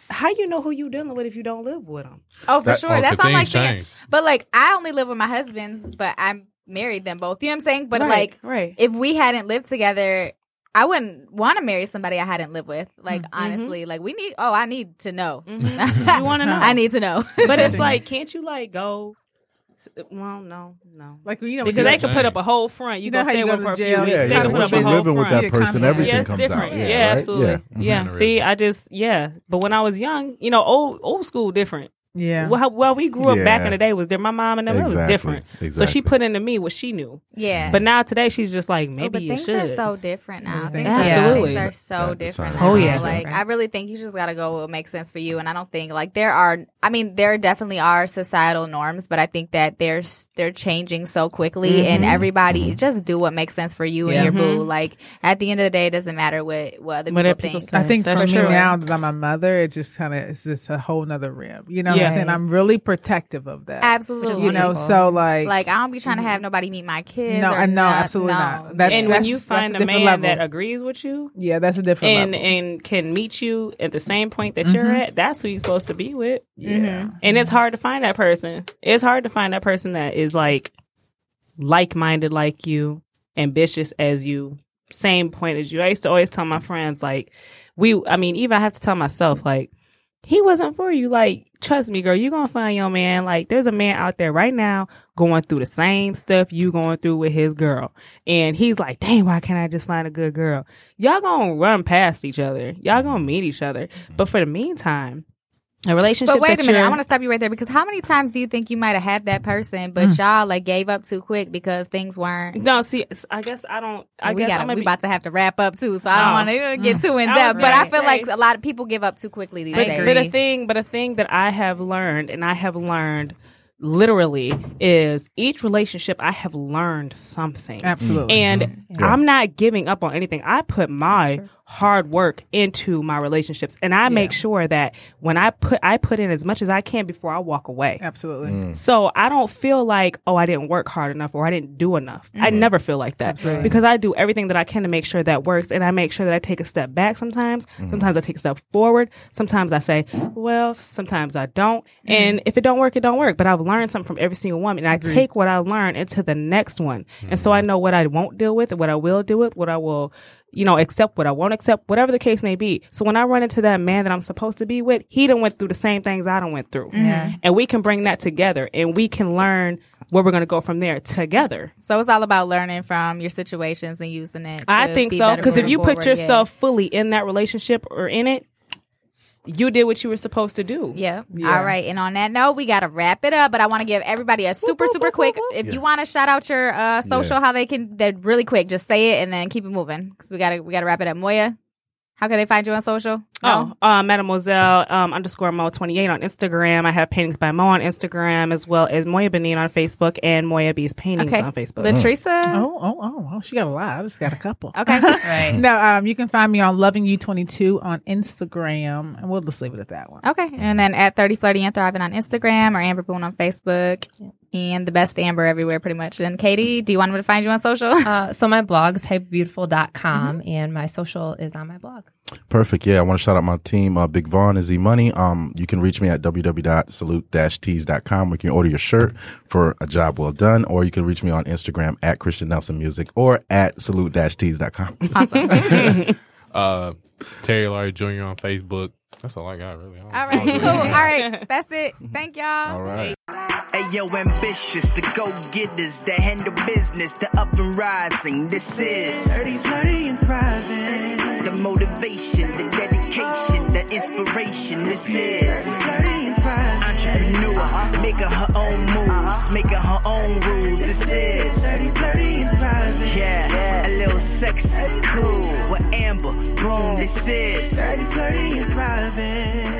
Speaker 9: how you know who you dealing with if you don't live with them?
Speaker 4: Oh, for
Speaker 5: That-
Speaker 4: sure.
Speaker 7: oh,
Speaker 4: That's
Speaker 7: 'cause
Speaker 4: all I'm like saying.
Speaker 7: change.
Speaker 4: But like, I only live with my husbands, but I'm married them both. You know what I'm saying? But
Speaker 9: Right,
Speaker 4: like,
Speaker 9: right.
Speaker 4: if we hadn't lived together, I wouldn't want to marry somebody I hadn't lived with. Like,
Speaker 9: Mm-hmm.
Speaker 4: honestly, like we need. Oh, I need to know.
Speaker 9: You want to know?
Speaker 4: I need to know.
Speaker 9: but it's like, can't you like go? Well, no, no.
Speaker 8: like you know
Speaker 9: Because they can put up a whole front. You,
Speaker 8: You know
Speaker 9: gonna
Speaker 8: how
Speaker 9: stay
Speaker 8: you
Speaker 9: with
Speaker 8: go
Speaker 9: them for a
Speaker 8: to
Speaker 9: few weeks.
Speaker 5: Yeah,
Speaker 8: They
Speaker 9: they
Speaker 5: yeah.
Speaker 9: can
Speaker 8: put
Speaker 9: put
Speaker 5: Once
Speaker 9: up a
Speaker 5: you're
Speaker 9: whole
Speaker 5: living with
Speaker 9: front.
Speaker 5: that person,
Speaker 8: Yeah,
Speaker 5: everything
Speaker 9: yeah,
Speaker 5: comes
Speaker 9: different.
Speaker 5: out.
Speaker 9: Yeah,
Speaker 5: right?
Speaker 9: absolutely.
Speaker 5: Yeah.
Speaker 9: Yeah. See. I just yeah. But when I was young, you know, old old school different.
Speaker 8: Yeah.
Speaker 9: Well, how, well, we grew up back
Speaker 5: Yeah.
Speaker 9: in the day was there. My mom and them it was
Speaker 5: Exactly.
Speaker 9: different. So she
Speaker 5: Exactly.
Speaker 9: put into me what she knew.
Speaker 4: yeah.
Speaker 9: But now today she's just like
Speaker 4: Oh,
Speaker 9: maybe
Speaker 4: but
Speaker 9: you
Speaker 4: things
Speaker 9: should.
Speaker 4: are so different now. Things
Speaker 9: Absolutely.
Speaker 4: are, things are so
Speaker 5: That
Speaker 4: different.
Speaker 5: sounds
Speaker 4: Now.
Speaker 9: Oh, yeah.
Speaker 4: like I really think you just got to go with what makes sense for you. And I don't think like there are. I mean, there definitely are societal norms, but I think that they're they're changing so quickly, and mm-hmm. everybody mm-hmm. just do what makes sense for you
Speaker 8: Yeah.
Speaker 4: and your boo. Mm-hmm. Like at the end of the day, it doesn't matter what what other
Speaker 9: What
Speaker 4: people
Speaker 9: other people
Speaker 4: think.
Speaker 9: say.
Speaker 8: I think
Speaker 9: That's
Speaker 8: for me
Speaker 9: true.
Speaker 8: now that I'm a mother, it just kind of is just a whole nother rim. You know what
Speaker 9: Yeah.
Speaker 8: I'm really protective of that.
Speaker 4: Absolutely,
Speaker 8: You know, so like,
Speaker 4: like I don't be trying to have mm. nobody meet my kids.
Speaker 8: No, I know,
Speaker 4: not-
Speaker 8: absolutely
Speaker 4: no.
Speaker 8: not. That's-
Speaker 9: and when you find
Speaker 8: that's
Speaker 9: a
Speaker 8: a
Speaker 9: man
Speaker 8: level.
Speaker 9: that agrees with you
Speaker 8: yeah, that's a different
Speaker 9: and
Speaker 8: level.
Speaker 9: and can meet you at the same point that you're mm-hmm. at, that's who you're supposed to be with.
Speaker 8: yeah. Mm-hmm.
Speaker 9: And it's hard to find that person. It's hard to find that person that is like like minded like you, ambitious as you, same point as you. I used to always tell my friends like we I mean, even I have to tell myself like he wasn't for you. Like, trust me, girl, you're gonna find your man. Like, there's a man out there right now going through the same stuff you going through with his girl. And he's like, dang, why can't I just find a good girl? Y'all gonna run past each other. Y'all gonna meet each other. But for the meantime, a relationship
Speaker 4: But wait a minute, I
Speaker 9: you're-
Speaker 4: want to stop you right there because how many times do you think you might have had that person, but
Speaker 9: Mm.
Speaker 4: y'all like gave up too quick because things weren't?
Speaker 9: No, see, I guess I don't. I
Speaker 4: we
Speaker 9: guess
Speaker 4: got
Speaker 9: I'm
Speaker 4: we
Speaker 9: be,
Speaker 4: about to have to wrap up too, so I don't
Speaker 9: Oh.
Speaker 4: want to uh, get mm. too in
Speaker 9: I was
Speaker 4: depth. But I
Speaker 9: gonna
Speaker 4: feel like a lot of people give up too quickly these
Speaker 9: but,
Speaker 4: days.
Speaker 9: but a thing, but a thing that I have learned, and I have learned literally, is each relationship I have learned something.
Speaker 8: Absolutely.
Speaker 9: And mm-hmm.
Speaker 5: Yeah.
Speaker 9: I'm not giving up on anything. I put my hard work into my relationships, and I make sure that when I put I put in as much as I can before I walk away.
Speaker 8: Absolutely. Mm.
Speaker 9: So I don't feel like, oh, I didn't work hard enough or I didn't do enough. I mm-hmm. never feel like that because I do everything that I can to make sure that works. And I make sure that I take a step back sometimes. Mm-hmm. Sometimes I take a step forward. Sometimes I say, well, sometimes I don't. Mm. And if it don't work, it don't work. But I've learned something from every single one. And I take what I learned into the next one. And so I mm-hmm. know what I won't deal with, and what I will deal with, what I will you know, accept what I won't accept, whatever the case may be. So when I run into that man that I'm supposed to be with, he done went through the same things I done went through. And we can bring that together and we can learn where we're going to go from there together.
Speaker 4: So it's all about learning from your situations and using it.
Speaker 9: I think so because if you put
Speaker 4: yeah.
Speaker 9: yourself fully in that relationship or in it, you did what you were supposed to do.
Speaker 4: Yeah.
Speaker 8: Yeah.
Speaker 4: All right. And on that note, we got to wrap it up. But I want to give everybody a super, super quick. If you want to shout out your uh, social, how they can, they're really quick. Just say it and then keep it moving because we got to we got to wrap it up. Moya, how can they find you on social?
Speaker 9: Oh, uh, Mademoiselle um, underscore Mo twenty eight on Instagram. I have paintings by Mo on Instagram as well as Moya Benin on Facebook and Moya B's paintings
Speaker 4: Okay.
Speaker 9: on Facebook.
Speaker 4: Latrice.
Speaker 8: Oh, oh, oh, oh, she got a lot. I just got a couple.
Speaker 4: Okay.
Speaker 6: Right.
Speaker 8: No, um, you can find me on Loving You 22 on Instagram, and we'll just leave it at that one.
Speaker 4: Okay. And then at 30 Flirty and Thriving on Instagram or Amber Boone on Facebook and the best Amber everywhere pretty much. And Katie, do you want me to find you on social?
Speaker 6: Uh, so my blog is hypebeautiful.com and my social is on my blog.
Speaker 5: Perfect. Yeah, I want to shout out my team, uh, Big Vaughn is E-Money. Um, you can reach me at www.salute-tees.com. We can order your shirt for a job well done, or you can reach me on Instagram at Christian Nelson Music or at salute-tees.com.
Speaker 4: awesome.
Speaker 7: Uh, Terry Larry Jr. on Facebook. That's all I got, really. I don't-
Speaker 4: All
Speaker 7: I
Speaker 4: right.
Speaker 7: don't
Speaker 4: Cool.
Speaker 7: do
Speaker 4: All
Speaker 7: anything.
Speaker 4: right. That's it. Thank y'all.
Speaker 5: All right.
Speaker 2: Hey yo, ambitious, the go getters, the handle business, the up and rising. This is 30, 30 and thriving. The motivation, the dedication, the inspiration. This is 30 and thriving. Entrepreneur, making her own moves, making her own rules. This is A sexy, cool with Amber. Boom, this is 30, 30 and thriving.